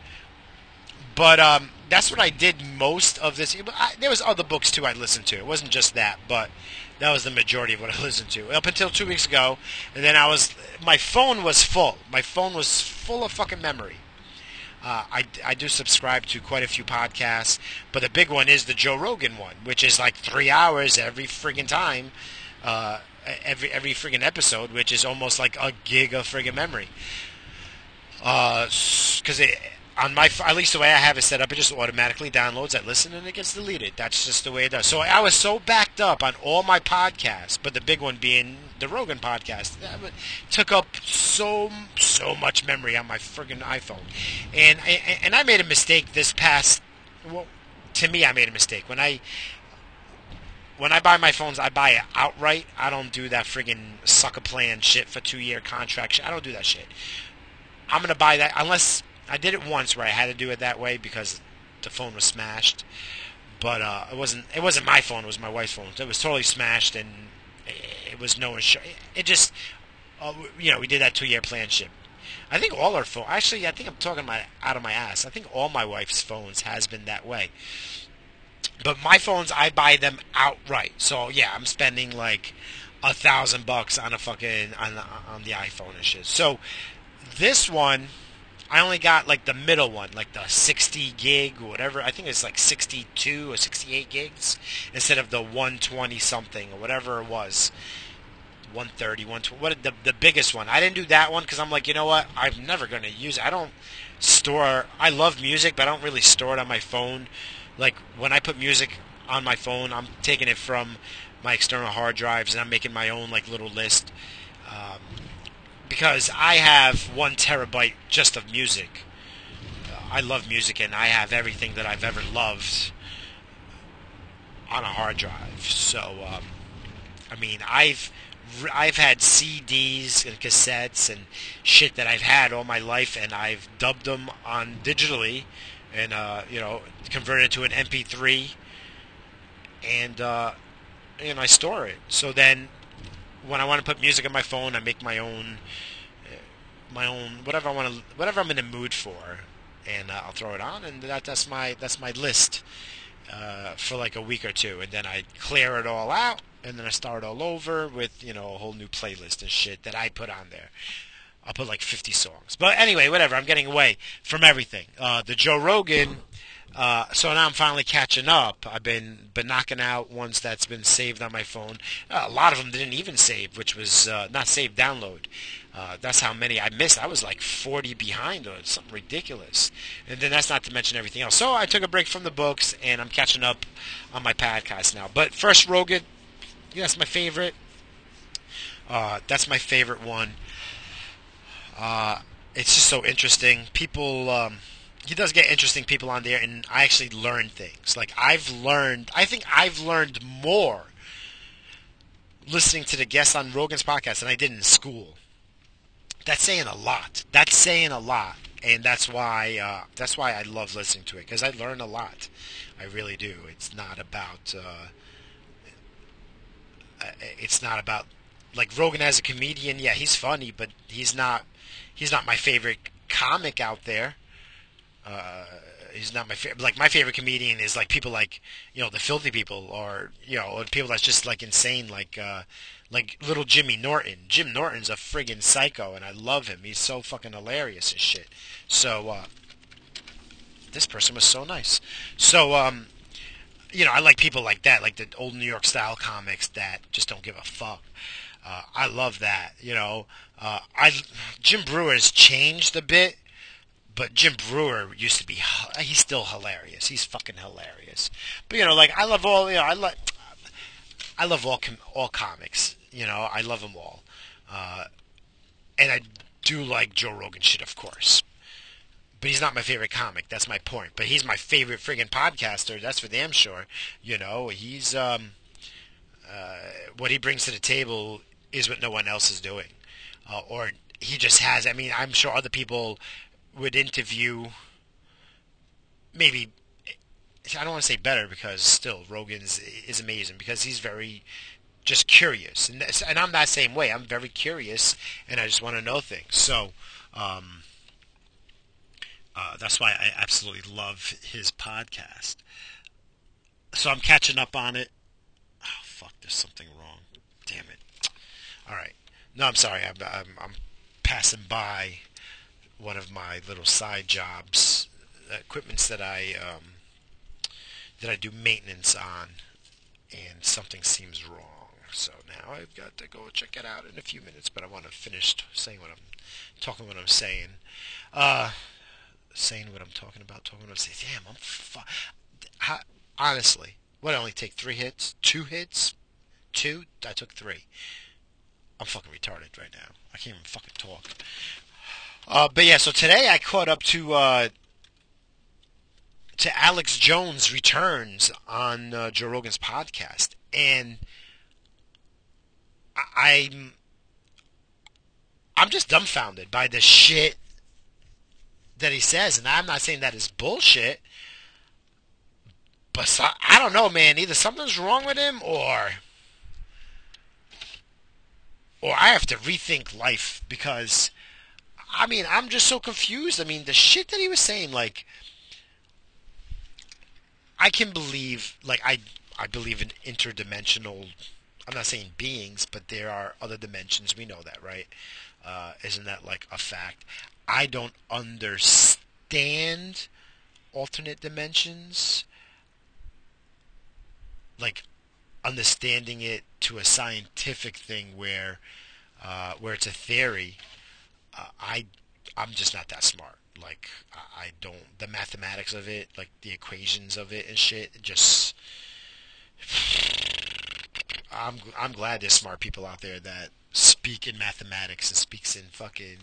But um, that's what I did most of this. I, there was other books too I listened to. It wasn't just that, but that was the majority of what I listened to up until two weeks ago. And then I was, my phone was full. My phone was full of fucking memory. Uh, I, I do subscribe to quite a few podcasts, but the big one is the Joe Rogan one, which is like three hours every friggin' time, uh, every every friggin' episode, which is almost like a gig of friggin' memory. Because uh, it on my at least the way I have it set up, it just automatically downloads. I listen and it gets deleted. That's just the way it does. So I was so backed up on all my podcasts, but the big one being the Rogan podcast, that took up so so much memory on my friggin' iPhone, and and I made a mistake this past. Well, to me, I made a mistake when I when I buy my phones, I buy it outright. I don't do that friggin' sucker plan shit for two year contract. I don't do that shit. I'm gonna buy that unless I did it once where I had to do it that way because the phone was smashed. But uh, it wasn't it wasn't my phone. It was my wife's phone. It was totally smashed, and it was no insurance. It just uh, you know we did that two year plan ship. I think all our phones. Actually, I think I'm talking my out of my ass. I think all my wife's phones has been that way. But my phones, I buy them outright. So yeah, I'm spending like a thousand bucks on a fucking on on the iPhone and shit. So this one I only got like the middle one, like the 60 gig or whatever. I think it's like 62 or 68 gigs instead of the 120 something or whatever it was. 130, 120, what the the biggest one. I didn't do that one because I'm like, you know what? I'm never gonna use it. I don't store. I love music, but I don't really store it on my phone. Like when I put music on my phone, I'm taking it from my external hard drives and I'm making my own like little list. Um, because I have one terabyte just of music. I love music and I have everything that I've ever loved on a hard drive. So, um, I mean, I've I've had CDs and cassettes and shit that I've had all my life, and I've dubbed them on digitally, and uh, you know, converted to an MP3, and uh, and I store it. So then when I want to put music on my phone, I make my own, uh, my own whatever I want to, whatever I'm in the mood for, and uh, I'll throw it on, and that that's my that's my list uh, for like a week or two, and then I clear it all out, and then I start all over with you know a whole new playlist and shit that I put on there. I'll put like 50 songs, but anyway, whatever. I'm getting away from everything. Uh, the Joe Rogan Uh, so now I'm finally catching up. I've been been knocking out ones that's been saved on my phone. Uh, a lot of them didn't even save, which was uh, not save download. Uh, that's how many I missed. I was like 40 behind or something ridiculous. And then that's not to mention everything else. So I took a break from the books and I'm catching up on my podcast now. But first, Rogan, yeah, that's my favorite. Uh, that's my favorite one. Uh, it's just so interesting. People. Um, he does get interesting people on there, and I actually learn things. Like I've learned, I think I've learned more listening to the guests on Rogan's podcast than I did in school. That's saying a lot. That's saying a lot, and that's why uh, that's why I love listening to it because I learn a lot. I really do. It's not about. Uh, uh it's not about like Rogan as a comedian. Yeah, he's funny, but he's not. He's not my favorite comic out there. Uh, he's not my favorite. Like my favorite comedian is like people like you know the filthy people or you know people that's just like insane like uh, like little Jimmy Norton. Jim Norton's a friggin' psycho and I love him. He's so fucking hilarious and shit. So uh, this person was so nice. So um, you know I like people like that, like the old New York style comics that just don't give a fuck. Uh, I love that. You know, uh, I Jim Breuer's changed a bit but Jim Breuer used to be he's still hilarious. He's fucking hilarious. But you know, like I love all you know, I like I love all com- all comics. You know, I love them all. Uh, and I do like Joe Rogan shit, of course. But he's not my favorite comic. That's my point. But he's my favorite friggin' podcaster. That's for damn sure. You know, he's um, uh, what he brings to the table is what no one else is doing, uh, or he just has. I mean, I'm sure other people would interview maybe I don't want to say better because still Rogan's is, amazing because he's very just curious. And and I'm that same way. I'm very curious and I just want to know things. So um, uh, that's why I absolutely love his podcast. So I'm catching up on it. Oh fuck there's something wrong. Damn it. All right. No I'm sorry. I'm, I'm, I'm passing by one of my little side jobs, equipments that I um, that I do maintenance on, and something seems wrong. So now I've got to go check it out in a few minutes. But I want to finish saying what I'm talking, what I'm saying, uh, saying what I'm talking about, talking what I'm saying. Damn, I'm fu- honestly. What? I only take three hits, two hits, two. I took three. I'm fucking retarded right now. I can't even fucking talk. Uh, but yeah, so today I caught up to uh, to Alex Jones returns on uh, Joe Rogan's podcast, and I, I'm I'm just dumbfounded by the shit that he says, and I'm not saying that is bullshit, but so, I don't know, man. Either something's wrong with him, or or I have to rethink life because I mean, I'm just so confused. I mean, the shit that he was saying, like, I can believe, like, I I believe in interdimensional. I'm not saying beings, but there are other dimensions. We know that, right? Uh, isn't that like a fact? I don't understand alternate dimensions. Like understanding it to a scientific thing where uh, where it's a theory uh, I I'm just not that smart. Like I don't the mathematics of it, like the equations of it and shit. Just I'm I'm glad there's smart people out there that speak in mathematics and speaks in fucking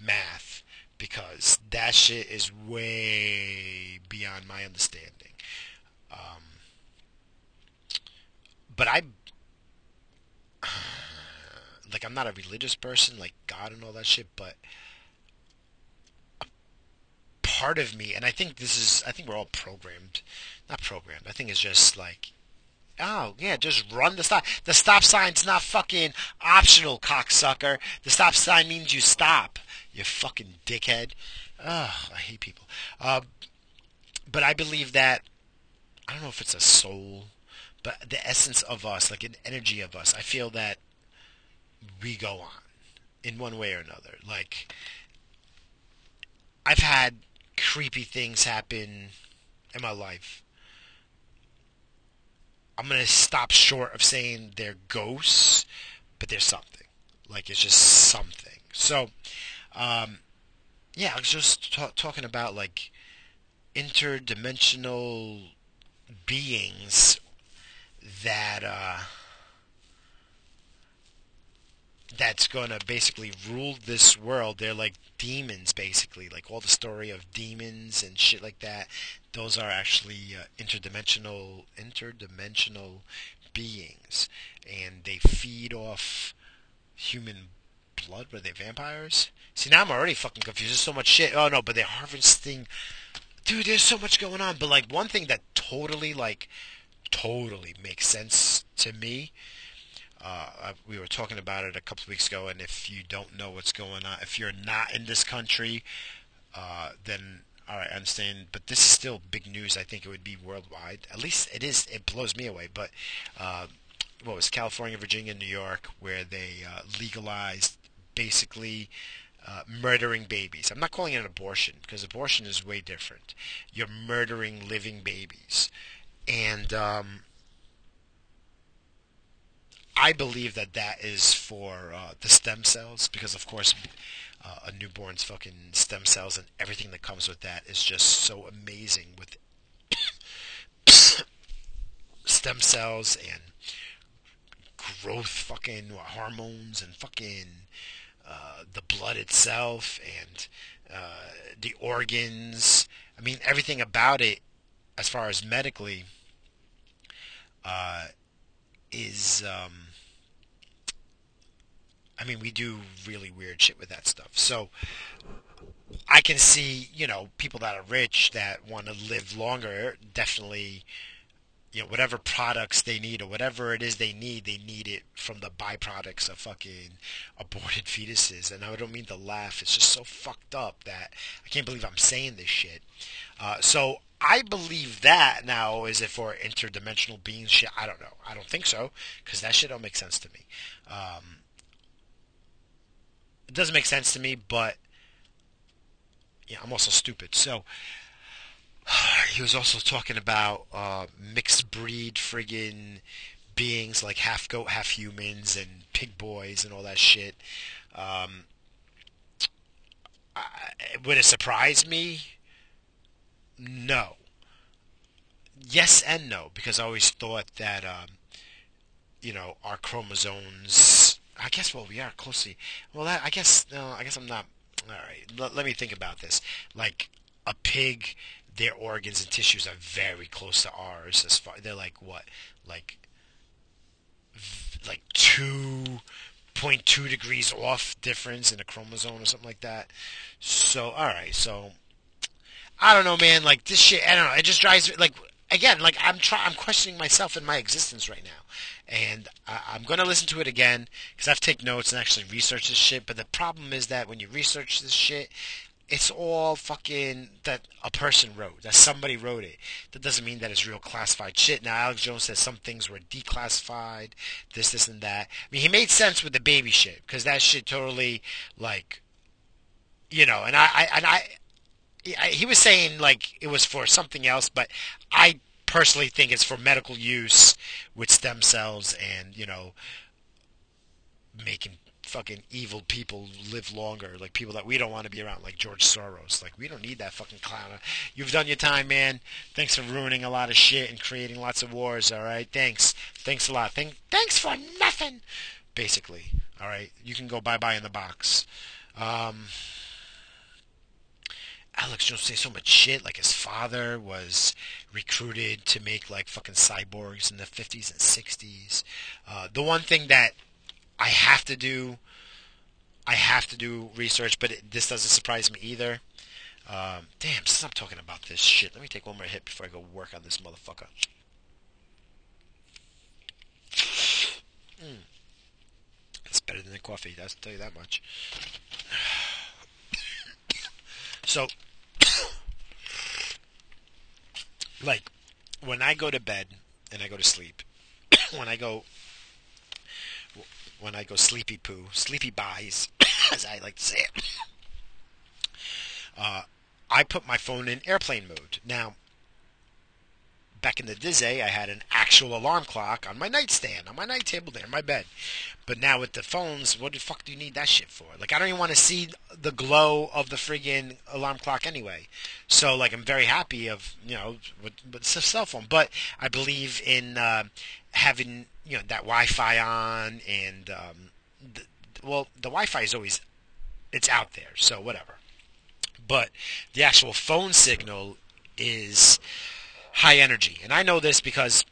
math because that shit is way beyond my understanding. Um, but I like I'm not a religious person, like God and all that shit, but part of me, and I think this is, I think we're all programmed, not programmed. I think it's just like, oh yeah, just run the stop. The stop sign's not fucking optional, cocksucker. The stop sign means you stop. You fucking dickhead. Ugh, I hate people. Uh, but I believe that I don't know if it's a soul, but the essence of us, like an energy of us. I feel that we go on in one way or another. Like I've had creepy things happen in my life. I'm gonna stop short of saying they're ghosts, but there's something. Like it's just something. So, um, yeah, I was just ta- talking about like interdimensional beings that uh, that's going to basically rule this world. They're like demons, basically, like all the story of demons and shit like that. Those are actually uh, interdimensional, interdimensional beings, and they feed off human blood. Were they vampires? See, now I'm already fucking confused. There's so much shit. Oh no, but they're harvesting. Dude, there's so much going on. But like one thing that totally, like, totally makes sense to me uh, we were talking about it a couple of weeks ago, and if you don't know what's going on, if you're not in this country, uh, then all right, I understand. But this is still big news. I think it would be worldwide. At least it is. It blows me away. But uh, what was California, Virginia, New York, where they uh, legalized basically uh, murdering babies. I'm not calling it an abortion because abortion is way different. You're murdering living babies, and um, I believe that that is for uh, the stem cells because, of course, uh, a newborn's fucking stem cells and everything that comes with that is just so amazing with stem cells and growth fucking hormones and fucking uh, the blood itself and uh, the organs. I mean, everything about it, as far as medically, uh, is um, I mean we do really weird shit with that stuff. So I can see, you know, people that are rich that want to live longer definitely you know whatever products they need or whatever it is they need they need it from the byproducts of fucking aborted fetuses and i don't mean to laugh it's just so fucked up that i can't believe i'm saying this shit uh, so I believe that now is it for interdimensional beings shit. I don't know. I don't think so because that shit don't make sense to me. Um, it doesn't make sense to me, but yeah, I'm also stupid. So he was also talking about uh, mixed breed friggin' beings like half goat, half humans, and pig boys and all that shit. Um, I, would it surprise me? No. Yes and no, because I always thought that, um, you know, our chromosomes. I guess well, we are closely. Well, that, I guess no. I guess I'm not. All right. L- let me think about this. Like a pig, their organs and tissues are very close to ours. As far they're like what, like, like two point two degrees off difference in a chromosome or something like that. So, all right, so I don't know, man. Like this shit, I don't know. It just drives me like again, like I'm trying, I'm questioning myself and my existence right now, and I- am gonna listen to it again because I've taken notes and actually researched this shit. But the problem is that when you research this shit, it's all fucking that a person wrote, that somebody wrote it. That doesn't mean that it's real classified shit. Now Alex Jones says some things were declassified, this, this, and that. I mean, he made sense with the baby shit because that shit totally like, you know, and I, I and I he was saying like it was for something else, but I personally think it's for medical use with stem cells and you know making fucking evil people live longer, like people that we don't want to be around, like George Soros. Like we don't need that fucking clown. You've done your time, man. Thanks for ruining a lot of shit and creating lots of wars. All right, thanks, thanks a lot. Thank, thanks for nothing. Basically, all right. You can go bye bye in the box. Um, Alex Jones say so much shit. Like his father was recruited to make like fucking cyborgs in the 50s and 60s. Uh, the one thing that I have to do, I have to do research, but it, this doesn't surprise me either. Um, damn, stop talking about this shit. Let me take one more hit before I go work on this motherfucker. Mm. It's better than the coffee, I'll tell you that much. So, like, when I go to bed and I go to sleep, when I go, when I go sleepy poo, sleepy buys, as I like to say it, uh, I put my phone in airplane mode. Now, back in the day, I had an actual alarm clock on my nightstand, on my night table there in my bed. But now with the phones, what the fuck do you need that shit for? Like, I don't even want to see the glow of the friggin' alarm clock anyway. So, like, I'm very happy of, you know, with, with a cell phone. But I believe in uh, having, you know, that Wi-Fi on and, um, the, well, the Wi-Fi is always, it's out there, so whatever. But the actual phone signal is high energy. And I know this because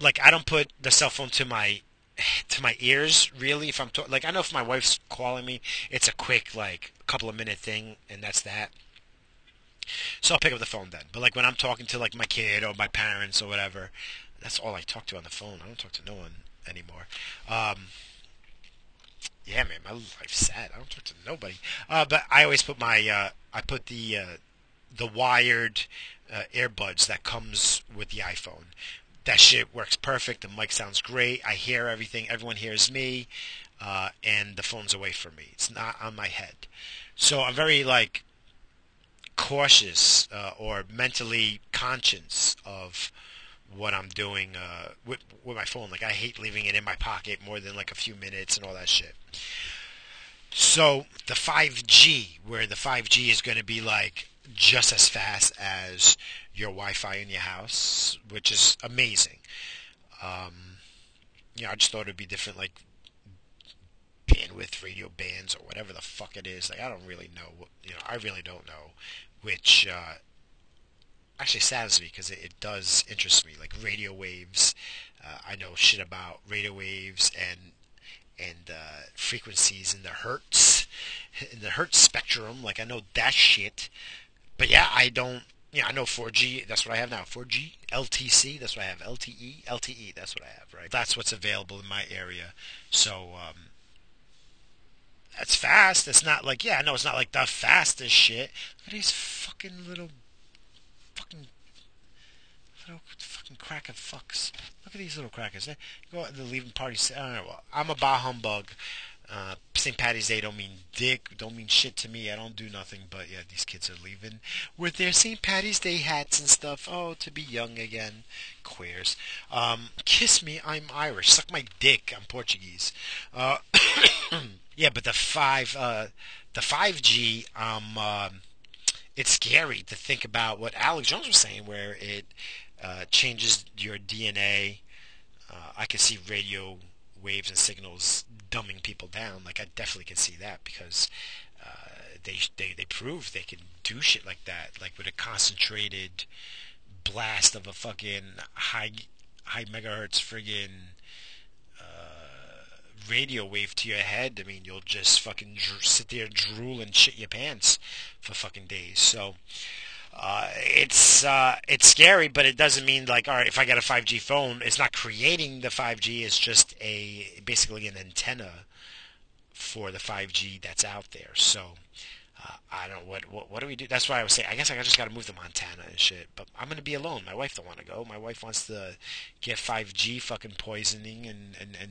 like I don't put the cell phone to my to my ears really if I'm to- like I know if my wife's calling me it's a quick like couple of minute thing and that's that. So I'll pick up the phone then. But like when I'm talking to like my kid or my parents or whatever, that's all I talk to on the phone. I don't talk to no one anymore. Um, yeah, man, my life's sad. I don't talk to nobody. Uh, but I always put my uh, I put the uh, the wired uh, earbuds that comes with the iPhone. That shit works perfect. The mic sounds great. I hear everything. Everyone hears me, uh, and the phone's away from me. It's not on my head. So I'm very like cautious uh, or mentally conscious of what I'm doing uh, with with my phone. Like I hate leaving it in my pocket more than like a few minutes and all that shit. So the 5G, where the 5G is going to be like just as fast as your Wi-Fi in your house, which is amazing. Um, you know, I just thought it'd be different, like bandwidth radio bands or whatever the fuck it is. Like, I don't really know. You know, I really don't know which. Uh, actually saddens me because it, it, does interest me. Like radio waves, uh, I know shit about radio waves and and uh, frequencies in the hertz in the hertz spectrum. Like I know that shit. But yeah, I don't. Yeah, I know 4G. That's what I have now. 4G, LTC. That's what I have. LTE, LTE. That's what I have. Right. That's what's available in my area. So um, that's fast. It's not like yeah, I know it's not like the fastest shit. At these fucking little fucking little fucking cracker fucks. Look at these little crackers. They go out, they're leaving parties. I don't know. I'm a bah humbug. Uh, St. Patty's Day don't mean dick, don't mean shit to me. I don't do nothing, but yeah, these kids are leaving with their St. Patty's Day hats and stuff. Oh, to be young again, queers. Um, kiss me, I'm Irish. Suck my dick, I'm Portuguese. Uh, yeah, but the five, uh, the five G, um, uh, it's scary to think about what Alex Jones was saying, where it uh, changes your DNA. Uh, I can see radio waves and signals dumbing people down. Like I definitely can see that because uh, they they they prove they can do shit like that, like with a concentrated blast of a fucking high high megahertz friggin' uh, radio wave to your head. I mean, you'll just fucking sit there, drool, and shit your pants for fucking days. So uh, it's uh, it's scary, but it doesn't mean like all right. If I get a 5G phone, it's not creating the 5G. It's just a basically an antenna for the 5G that's out there. So uh, I don't what, what what do we do? That's why I was saying. I guess I just got to move to Montana and shit. But I'm gonna be alone. My wife don't want to go. My wife wants to get 5G fucking poisoning and and and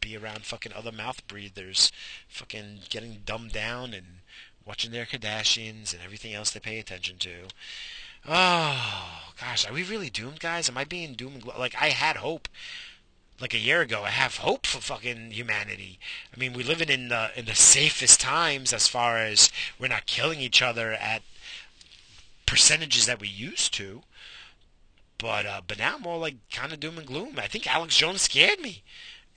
be around fucking other mouth breathers, fucking getting dumbed down and watching their Kardashians and everything else they pay attention to. Oh gosh, are we really doomed, guys? Am I being doomed? Like I had hope, like a year ago. I have hope for fucking humanity. I mean, we're living in the in the safest times as far as we're not killing each other at percentages that we used to. But uh, but now I'm all like kind of doom and gloom. I think Alex Jones scared me.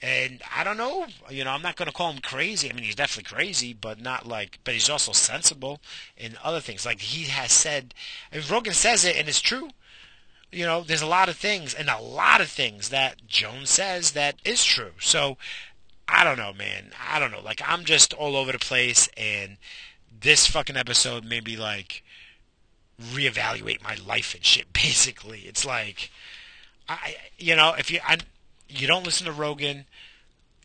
And I don't know, you know, I'm not going to call him crazy. I mean, he's definitely crazy, but not like, but he's also sensible in other things. Like he has said, and Rogan says it, and it's true. You know, there's a lot of things, and a lot of things that Jones says that is true. So, I don't know, man. I don't know. Like, I'm just all over the place, and this fucking episode made me like reevaluate my life and shit. Basically, it's like, I, you know, if you, I, you don't listen to Rogan.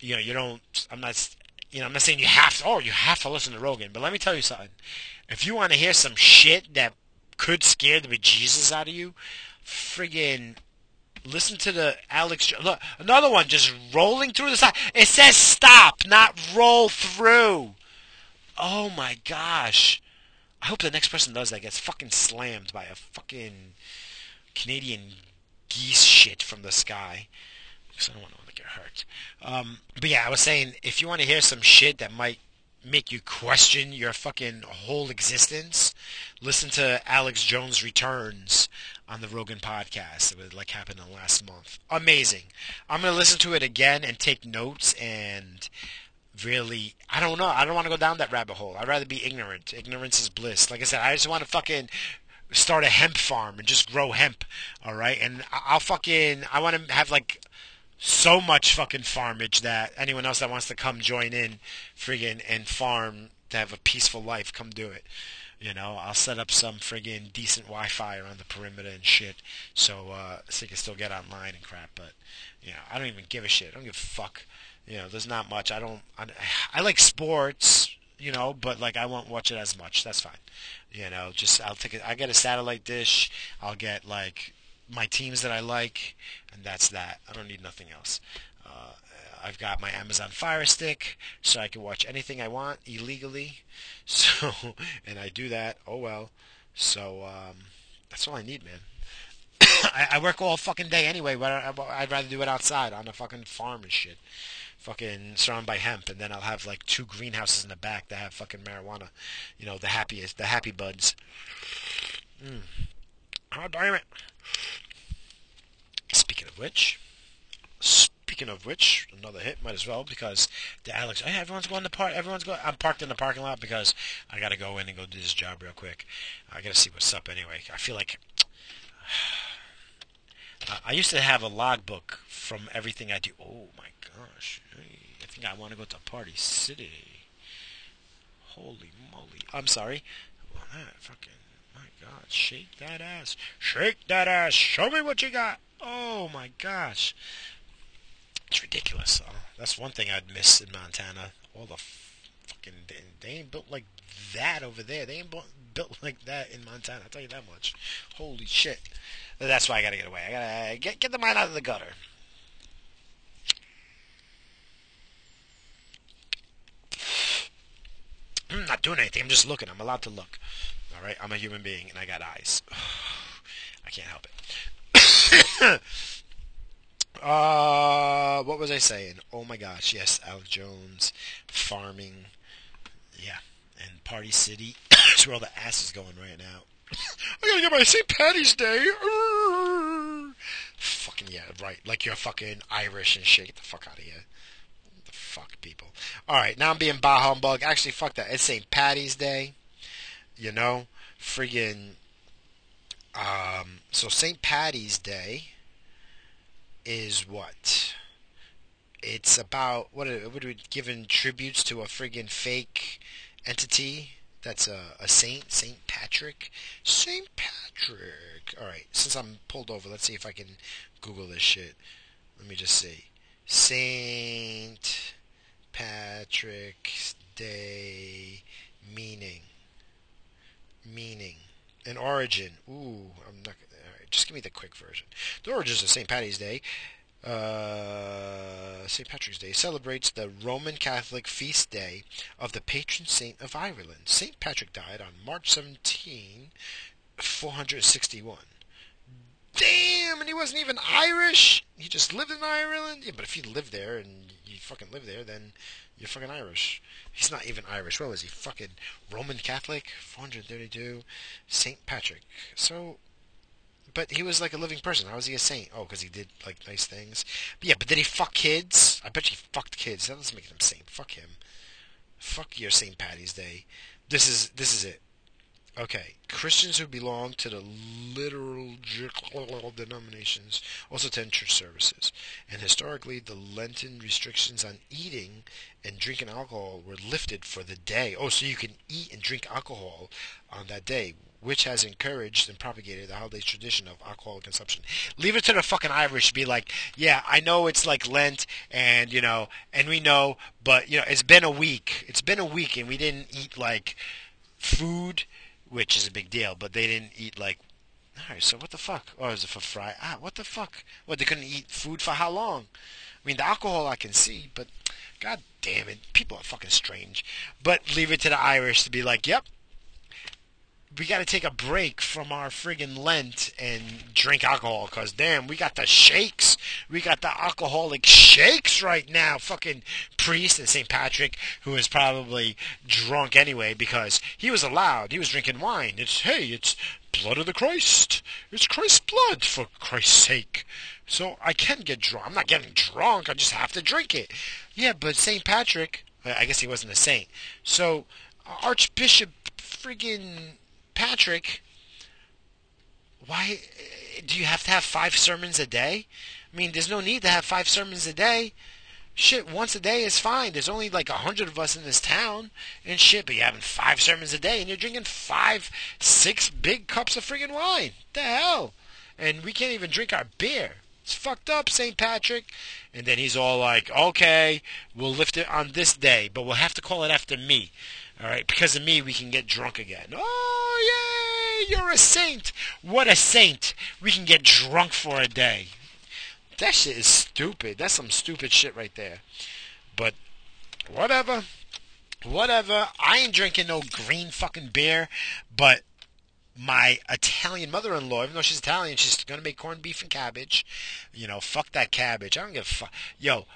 You know, you don't. I'm not. You know, I'm not saying you have to. Oh, you have to listen to Rogan. But let me tell you something. If you want to hear some shit that could scare the bejesus out of you, friggin' listen to the Alex. Look, another one just rolling through the side. It says stop, not roll through. Oh my gosh. I hope the next person does that gets fucking slammed by a fucking Canadian geese shit from the sky. Because I don't want to get hurt. Um, but yeah, I was saying, if you want to hear some shit that might make you question your fucking whole existence, listen to Alex Jones Returns on the Rogan podcast. It was like happened in the last month. Amazing. I'm gonna listen to it again and take notes and really I don't know. I don't want to go down that rabbit hole. I'd rather be ignorant. Ignorance is bliss. Like I said, I just want to fucking start a hemp farm and just grow hemp. All right, and I'll fucking I want to have like so much fucking farmage that anyone else that wants to come join in, friggin' and farm to have a peaceful life, come do it. You know, I'll set up some friggin' decent Wi-Fi around the perimeter and shit, so uh, so you can still get online and crap. But you know, I don't even give a shit. I don't give a fuck. You know, there's not much. I don't. I, I like sports. You know, but like I won't watch it as much. That's fine. You know, just I'll take it. I get a satellite dish. I'll get like my teams that I like, and that's that. I don't need nothing else. Uh, I've got my Amazon Fire Stick, so I can watch anything I want illegally. So, and I do that. Oh well. So um, that's all I need, man. I, I, work all fucking day anyway, but I'd rather do it outside on a fucking farm and shit. Fucking surrounded by hemp, and then I'll have like two greenhouses in the back that have fucking marijuana. You know, the happiest, the happy buds. Mm. Oh, damn it. Speaking of which, speaking of which, another hit might as well because the Alex, oh hey, everyone's going to park. Everyone's going. I'm parked in the parking lot because I got to go in and go do this job real quick. I got to see what's up anyway. I feel like I used to have a logbook from everything I do. Oh my gosh, I think I want to go to Party City. Holy moly! I'm sorry. Well, that fucking my God, shake that ass, shake that ass. Show me what you got. Oh my gosh. It's ridiculous. Uh, that's one thing I'd miss in Montana. All the fucking they, they ain't built like that over there. They ain't built, built like that in Montana. I'll tell you that much. Holy shit. That's why I gotta get away. I gotta get get the mind out of the gutter. I'm not doing anything. I'm just looking. I'm allowed to look. All right. I'm a human being and I got eyes. I can't help it. uh, what was I saying? Oh my gosh, yes, Alex Jones, farming, yeah, and Party City. That's where all the ass is going right now. I gotta get my St. Patty's Day. Fucking yeah, right. Like you're fucking Irish and shit. Get the fuck out of here. The fuck, people. All right, now I'm being bah humbug. Actually, fuck that. It's St. Patty's Day. You know, friggin' Um, so St. Patty's Day is what? It's about what would we giving tributes to a friggin' fake entity that's a, a saint, Saint Patrick. Saint Patrick. All right, since I'm pulled over, let's see if I can Google this shit. Let me just see. Saint Patrick's Day meaning. Meaning an origin. Ooh, I'm not. All right, just give me the quick version. The origins of St. Patty's Day. Uh, St. Patrick's Day celebrates the Roman Catholic feast day of the patron saint of Ireland. St. Patrick died on March 17, 461. Damn, and he wasn't even Irish. He just lived in Ireland. Yeah, but if you live there and you fucking live there, then you're fucking Irish. He's not even Irish. What was he? Fucking Roman Catholic? 432. Saint Patrick. So, but he was like a living person. How was he a saint? Oh, because he did like nice things. But yeah, but did he fuck kids? I bet he fucked kids. That doesn't make him saint. Fuck him. Fuck your St. Patty's Day. This is this is it. Okay, Christians who belong to the liturgical denominations also attend church services. And historically, the Lenten restrictions on eating and drinking alcohol were lifted for the day. Oh, so you can eat and drink alcohol on that day, which has encouraged and propagated the holiday tradition of alcohol consumption. Leave it to the fucking Irish to be like, yeah, I know it's like Lent, and you know, and we know, but you know, it's been a week. It's been a week, and we didn't eat like food which is a big deal. But they didn't eat like. All right, so what the fuck? Oh, is it for fry? Ah, what the fuck? What they couldn't eat food for how long? I mean, the alcohol I can see, but god damn it, people are fucking strange. But leave it to the Irish to be like, yep, we got to take a break from our friggin' Lent and drink alcohol. Cause damn, we got the shakes. We got the alcoholic shakes right now. Fucking priest and St. Patrick, who is probably drunk anyway because he was allowed. He was drinking wine. It's hey, it's blood of the Christ. It's Christ's blood for Christ's sake. So I can get drunk. I'm not getting drunk. I just have to drink it. Yeah, but St. Patrick, I guess he wasn't a saint. So Archbishop friggin' Patrick, why do you have to have five sermons a day? I mean, there's no need to have five sermons a day. Shit, once a day is fine. There's only like a hundred of us in this town, and shit, but you're having five sermons a day, and you're drinking five, six big cups of friggin' wine. The hell? And we can't even drink our beer. It's fucked up, St. Patrick. And then he's all like, okay, we'll lift it on this day, but we'll have to call it after me. All right, because of me, we can get drunk again. Oh, yay! You're a saint. What a saint! We can get drunk for a day. That shit is stupid. That's some stupid shit right there. But whatever, whatever. I ain't drinking no green fucking beer. But my Italian mother-in-law, even though she's Italian, she's gonna make corned beef and cabbage. You know, fuck that cabbage. I don't give a fuck. Yo,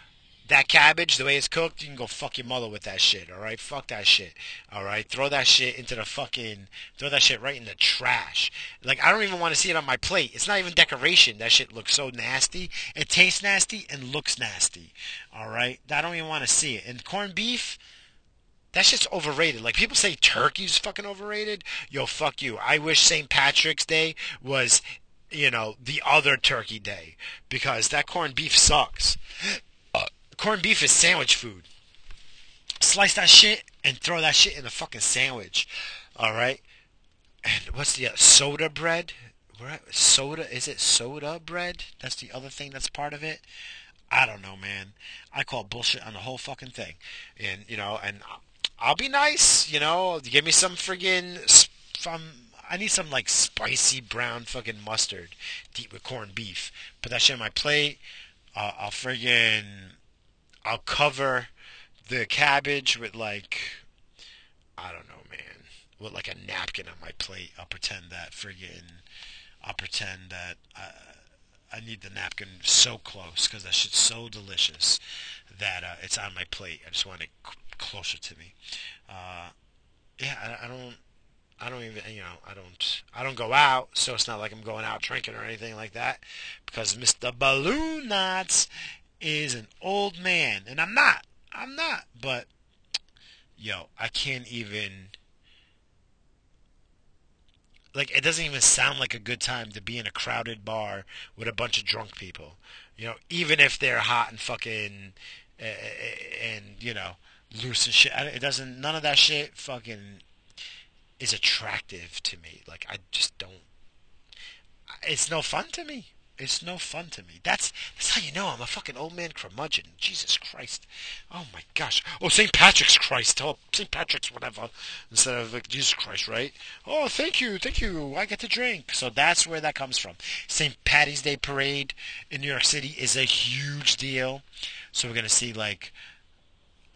that cabbage, the way it's cooked, you can go fuck your mother with that shit, alright? Fuck that shit, alright? Throw that shit into the fucking, throw that shit right in the trash. Like, I don't even want to see it on my plate. It's not even decoration. That shit looks so nasty. It tastes nasty and looks nasty, alright? I don't even want to see it. And corned beef, that shit's overrated. Like, people say turkey's fucking overrated. Yo, fuck you. I wish St. Patrick's Day was you know, the other turkey day because that corned beef sucks corned beef is sandwich food. Slice that shit and throw that shit in a fucking sandwich. All right. And what's the uh, soda bread? Soda is it soda bread? That's the other thing that's part of it. I don't know, man. I call bullshit on the whole fucking thing. And you know, and I'll be nice. You know, give me some friggin' from. I need some like spicy brown fucking mustard deep with corned beef. Put that shit on my plate. Uh, I'll friggin' I'll cover the cabbage with like I don't know, man, with like a napkin on my plate. I'll pretend that friggin' I'll pretend that I, I need the napkin so close because that shit's so delicious that uh, it's on my plate. I just want it c- closer to me. Uh, yeah, I, I don't. I don't even, you know, I don't, I don't go out, so it's not like I'm going out drinking or anything like that, because Mr. Balloon Knots is an old man, and I'm not. I'm not. But yo, I can't even. Like it doesn't even sound like a good time to be in a crowded bar with a bunch of drunk people. You know, even if they're hot and fucking and you know loose and shit. It doesn't. None of that shit fucking is attractive to me. Like I just don't. It's no fun to me. It's no fun to me. That's that's how you know I'm a fucking old man curmudgeon. Jesus Christ. Oh my gosh. Oh, St. Patrick's Christ. Oh, St. Patrick's whatever. Instead of like Jesus Christ, right? Oh, thank you, thank you. I get to drink. So that's where that comes from. St. Patty's Day Parade in New York City is a huge deal. So we're gonna see like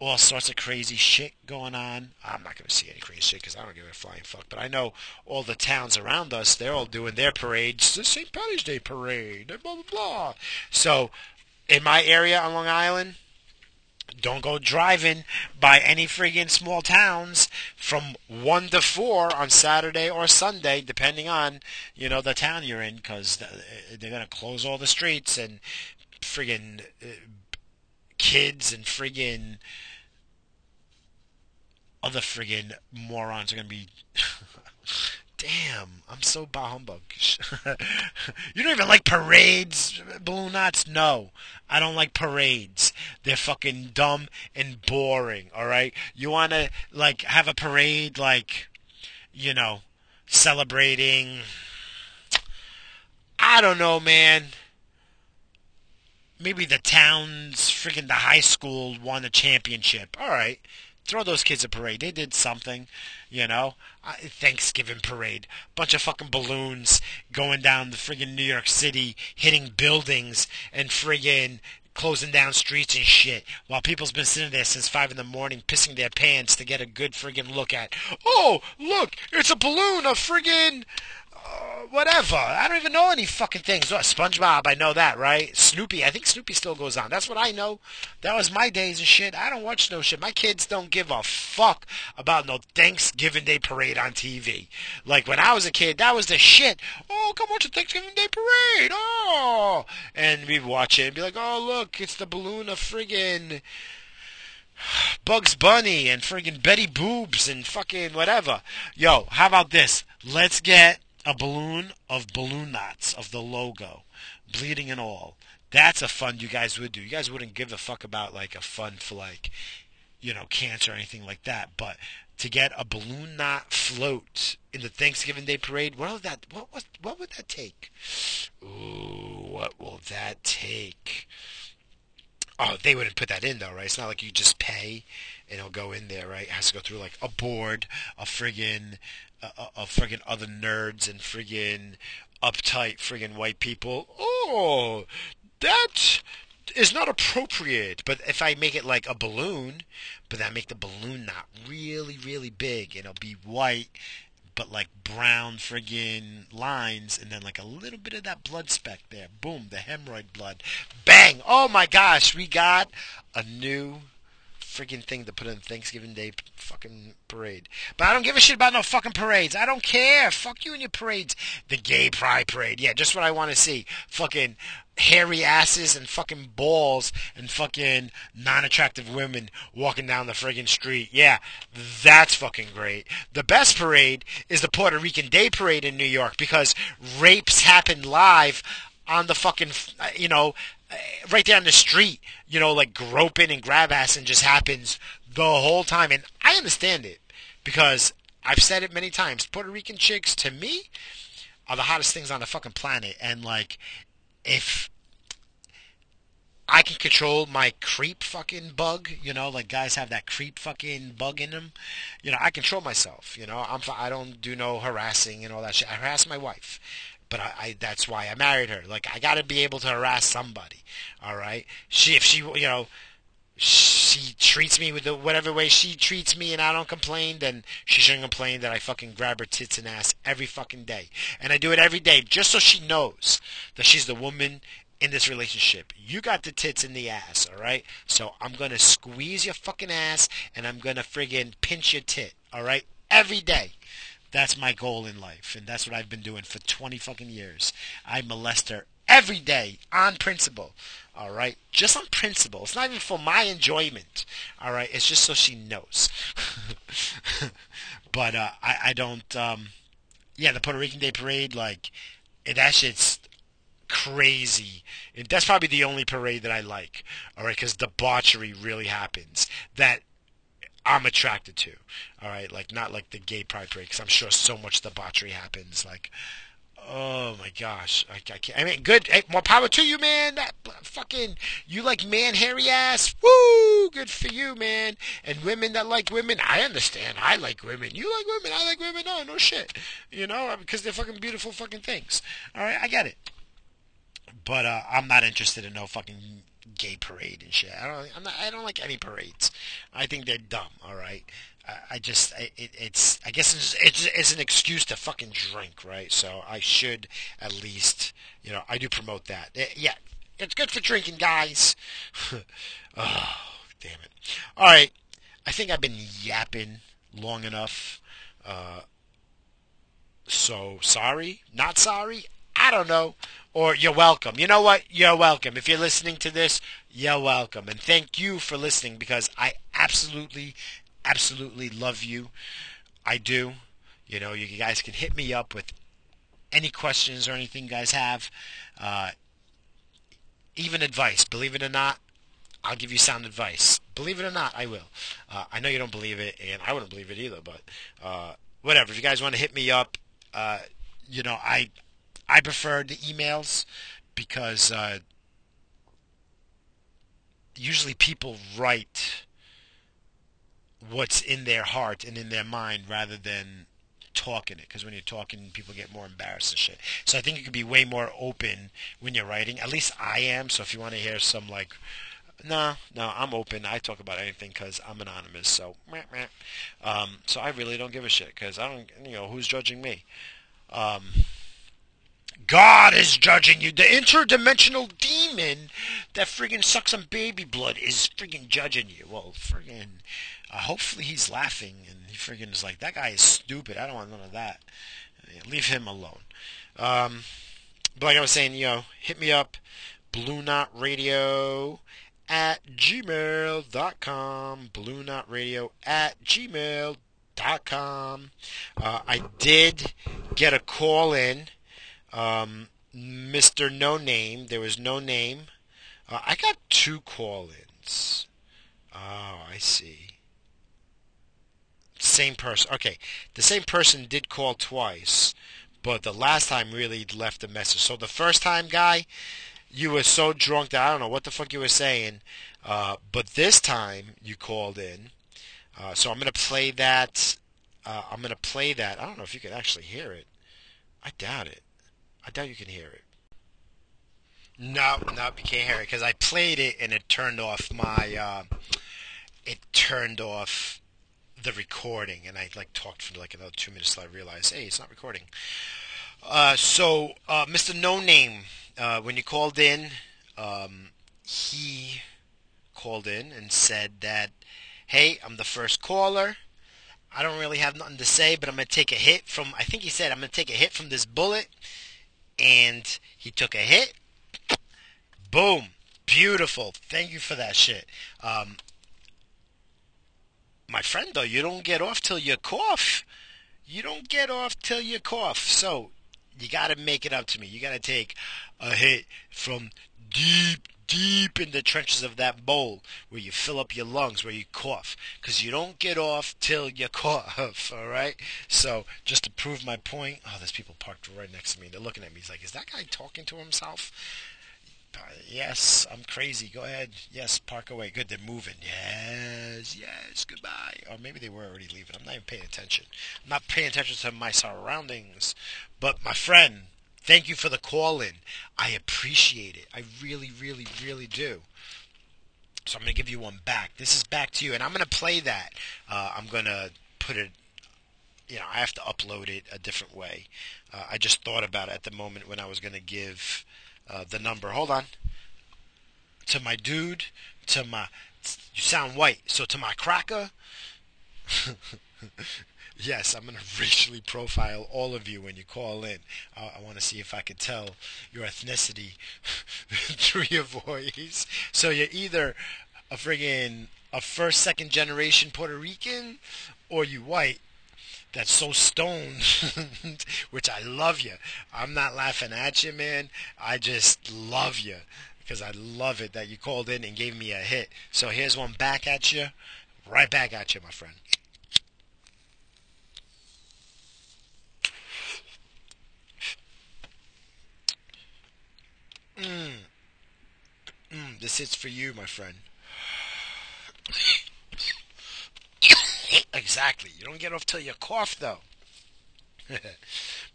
all sorts of crazy shit going on. I'm not going to see any crazy shit because I don't give a flying fuck. But I know all the towns around us, they're all doing their parades, the St. Patty's Day parade, and blah, blah, blah. So in my area on Long Island, don't go driving by any friggin' small towns from 1 to 4 on Saturday or Sunday, depending on, you know, the town you're in, because they're going to close all the streets and friggin' uh, kids and friggin' other friggin' morons are gonna be. Damn, I'm so bah humbug. you don't even like parades, balloon knots? No, I don't like parades. They're fucking dumb and boring. All right, you wanna like have a parade like, you know, celebrating. I don't know, man. Maybe the town's freaking the high school won a championship. All right, Throw those kids a parade. They did something, you know. Thanksgiving parade. Bunch of fucking balloons going down the friggin' New York City, hitting buildings and friggin' closing down streets and shit while people's been sitting there since five in the morning pissing their pants to get a good friggin' look at. Oh, look, it's a balloon of friggin' uh, whatever. I don't even know any fucking things. Oh, SpongeBob, I know that, right? Snoopy, I think Snoopy still goes on. That's what I know. That was my days and shit. I don't watch no shit. My kids don't give a fuck about no Thanksgiving Day parade on TV. Like when I was a kid, that was the shit. Oh, come watch the Thanksgiving Day parade. Oh, and we'd watch it and be like, oh look, it's the balloon of friggin' Bugs Bunny and friggin' Betty Boobs and fucking whatever. Yo, how about this? Let's get a balloon of balloon knots of the logo, bleeding and all. That's a fund you guys would do. You guys wouldn't give a fuck about like a fund for like, you know, cancer or anything like that. But to get a balloon knot float in the Thanksgiving Day parade, what would that what what what would that take? Ooh, what will that take? Oh, they wouldn't put that in though, right? It's not like you just pay and it'll go in there, right? Has to go through like a board, a friggin' of friggin' other nerds and friggin' uptight friggin' white people. Oh, that is not appropriate. But if I make it like a balloon, but then I make the balloon not really, really big, and it'll be white, but like brown friggin' lines, and then like a little bit of that blood speck there. Boom, the hemorrhoid blood. Bang! Oh my gosh, we got a new freaking thing to put in Thanksgiving Day fucking parade. But I don't give a shit about no fucking parades. I don't care. Fuck you and your parades. The gay pride parade. Yeah, just what I want to see. Fucking hairy asses and fucking balls and fucking non-attractive women walking down the friggin' street. Yeah, that's fucking great. The best parade is the Puerto Rican Day Parade in New York because rapes happen live on the fucking, you know, right on the street, you know, like groping and grab ass and just happens the whole time. And I understand it because I've said it many times. Puerto Rican chicks, to me, are the hottest things on the fucking planet. And like, if I can control my creep fucking bug, you know, like guys have that creep fucking bug in them. You know, I control myself. You know, I'm I don't do no harassing and all that shit. I harass my wife but I, I, that's why I married her. Like I got to be able to harass somebody. All right. She if she you know she treats me with the whatever way she treats me and I don't complain, then she shouldn't complain that I fucking grab her tits and ass every fucking day. And I do it every day just so she knows that she's the woman in this relationship. You got the tits in the ass, alright? So I'm gonna squeeze your fucking ass and I'm gonna friggin' pinch your tit, alright? Every day. That's my goal in life, and that's what I've been doing for 20 fucking years. I molest her every day on principle. All right, just on principle. It's not even for my enjoyment. All right, it's just so she knows. but uh, I, I don't. Um, yeah, the Puerto Rican Day Parade, like that shit's crazy. And that's probably the only parade that I like. All right, because debauchery really happens. That I'm attracted to. All right, like not like the gay pride parade because I'm sure so much debauchery happens. Like, oh my gosh, I, I can't. I mean, good. Hey, more power to you, man. That fucking you like man hairy ass. Woo, good for you, man. And women that like women, I understand. I like women. You like women. I like women. No, no shit. You know, because they're fucking beautiful fucking things. All right, I get it. But uh, I'm not interested in no fucking gay parade and shit. I don't. I'm not, I don't like any parades. I think they're dumb. All right. I, I just. it, it's. I guess it's, it's. It's an excuse to fucking drink, right? So I should at least. You know, I do promote that. It, yeah, it's good for drinking, guys. oh, damn it. All right. I think I've been yapping long enough. Uh, so sorry, not sorry. I don't know or you're welcome. You know what? You're welcome. If you're listening to this, you're welcome. And thank you for listening because I absolutely, absolutely love you. I do. You know, you guys can hit me up with any questions or anything you guys have. Uh, even advice. Believe it or not, I'll give you sound advice. Believe it or not, I will. Uh, I know you don't believe it, and I wouldn't believe it either, but uh, whatever. If you guys want to hit me up, uh, you know, I I prefer the emails because uh, usually people write what's in their heart and in their mind rather than talking it because when you're talking, people get more embarrassed and shit. So I think you could be way more open when you're writing. At least I am. So if you want to hear some like no, no, I'm open. I talk about anything because I'm anonymous. So, meh, meh. Um, so I really don't give a shit because I don't, you know, who's judging me? Um, God is judging you. The interdimensional demon that friggin' sucks some baby blood is friggin' judging you. Well, friggin', uh, hopefully he's laughing and he friggin' is like, that guy is stupid. I don't want none of that. Leave him alone. Um, but like I was saying, you know, hit me up, Balloon Knot Radio at gmail.com. Balloon Knot Radio at gmail.com. Uh, I did get a call in um, Mr. No Name. There was no name. Uh, I got two call-ins. Oh, I see. Same person. Okay, the same person did call twice, but the last time really left a message. So the first time, guy, you were so drunk that I don't know what the fuck you were saying. Uh, but this time you called in. Uh, so I'm gonna play that. Uh, I'm gonna play that. I don't know if you can actually hear it. I doubt it. I doubt you can hear it. No, no, you can't hear it because I played it and it turned off my. Uh, it turned off the recording, and I like talked for like another two minutes till I realized, hey, it's not recording. Uh, so, uh, Mr. No Name, uh, when you called in, um, he called in and said that, hey, I'm the first caller. I don't really have nothing to say, but I'm gonna take a hit from. I think he said I'm gonna take a hit from this bullet and he took a hit. Boom. Beautiful. Thank you for that shit. Um, my friend, though, you don't get off till you cough. You don't get off till you cough. So you got to make it up to me. You got to take a hit from deep deep in the trenches of that bowl where you fill up your lungs, where you cough, because you don't get off till you cough. All right. So just to prove my point, oh, there's people parked right next to me. They're looking at me. He's like, is that guy talking to himself? Uh, yes, I'm crazy. Go ahead. Yes, park away. Good, they're moving. Yes, yes, goodbye. Or maybe they were already leaving. I'm not even paying attention. I'm not paying attention to my surroundings. But my friend, Thank you for the call in. I appreciate it. I really, really, really do. So I'm going to give you one back. This is back to you, and I'm going to play that. Uh, I'm going to put it, you know, I have to upload it a different way. Uh, I just thought about it at the moment when I was going to give uh, the number. Hold on. To my dude, to my, you sound white. So to my cracker. Yes, I'm going to racially profile all of you when you call in. Uh, I want to see if I can tell your ethnicity through your voice. So you're either a friggin' a first, second generation Puerto Rican, or you white that's so stoned, which I love you. I'm not laughing at you, man. I just love you because I love it that you called in and gave me a hit. So here's one back at you, right back at you, my friend. Mm. Mm, this is for you, my friend. exactly. You don't get off till you cough, though.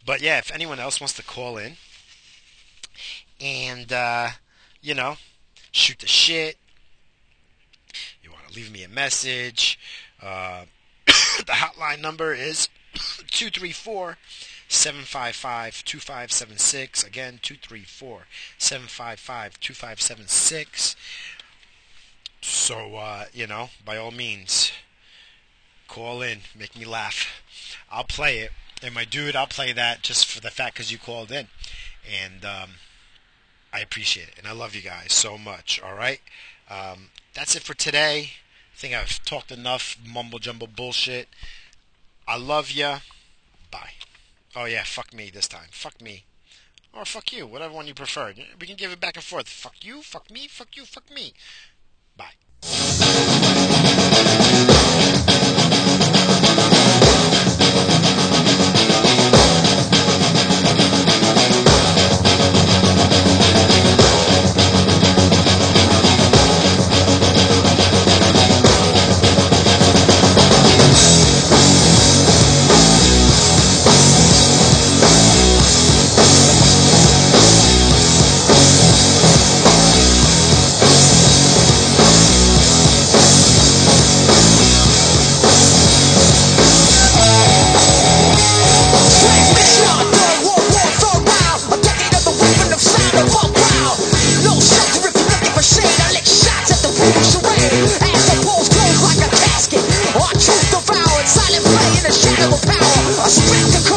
but yeah, if anyone else wants to call in and, uh, you know, shoot the shit, you want to leave me a message, uh, the hotline number is 234 755 2576. Again, 234 755 2576. So, uh, you know, by all means, call in, make me laugh. I'll play it. And my dude, I'll play that just for the fact because you called in. And um, I appreciate it. And I love you guys so much. All right? Um, that's it for today. I think I've talked enough mumble jumble bullshit. I love you. Bye. Oh yeah, fuck me this time. Fuck me. Or fuck you, whatever one you prefer. We can give it back and forth. Fuck you, fuck me, fuck you, fuck me. Bye. The shadow of power. A spectacle, monopolize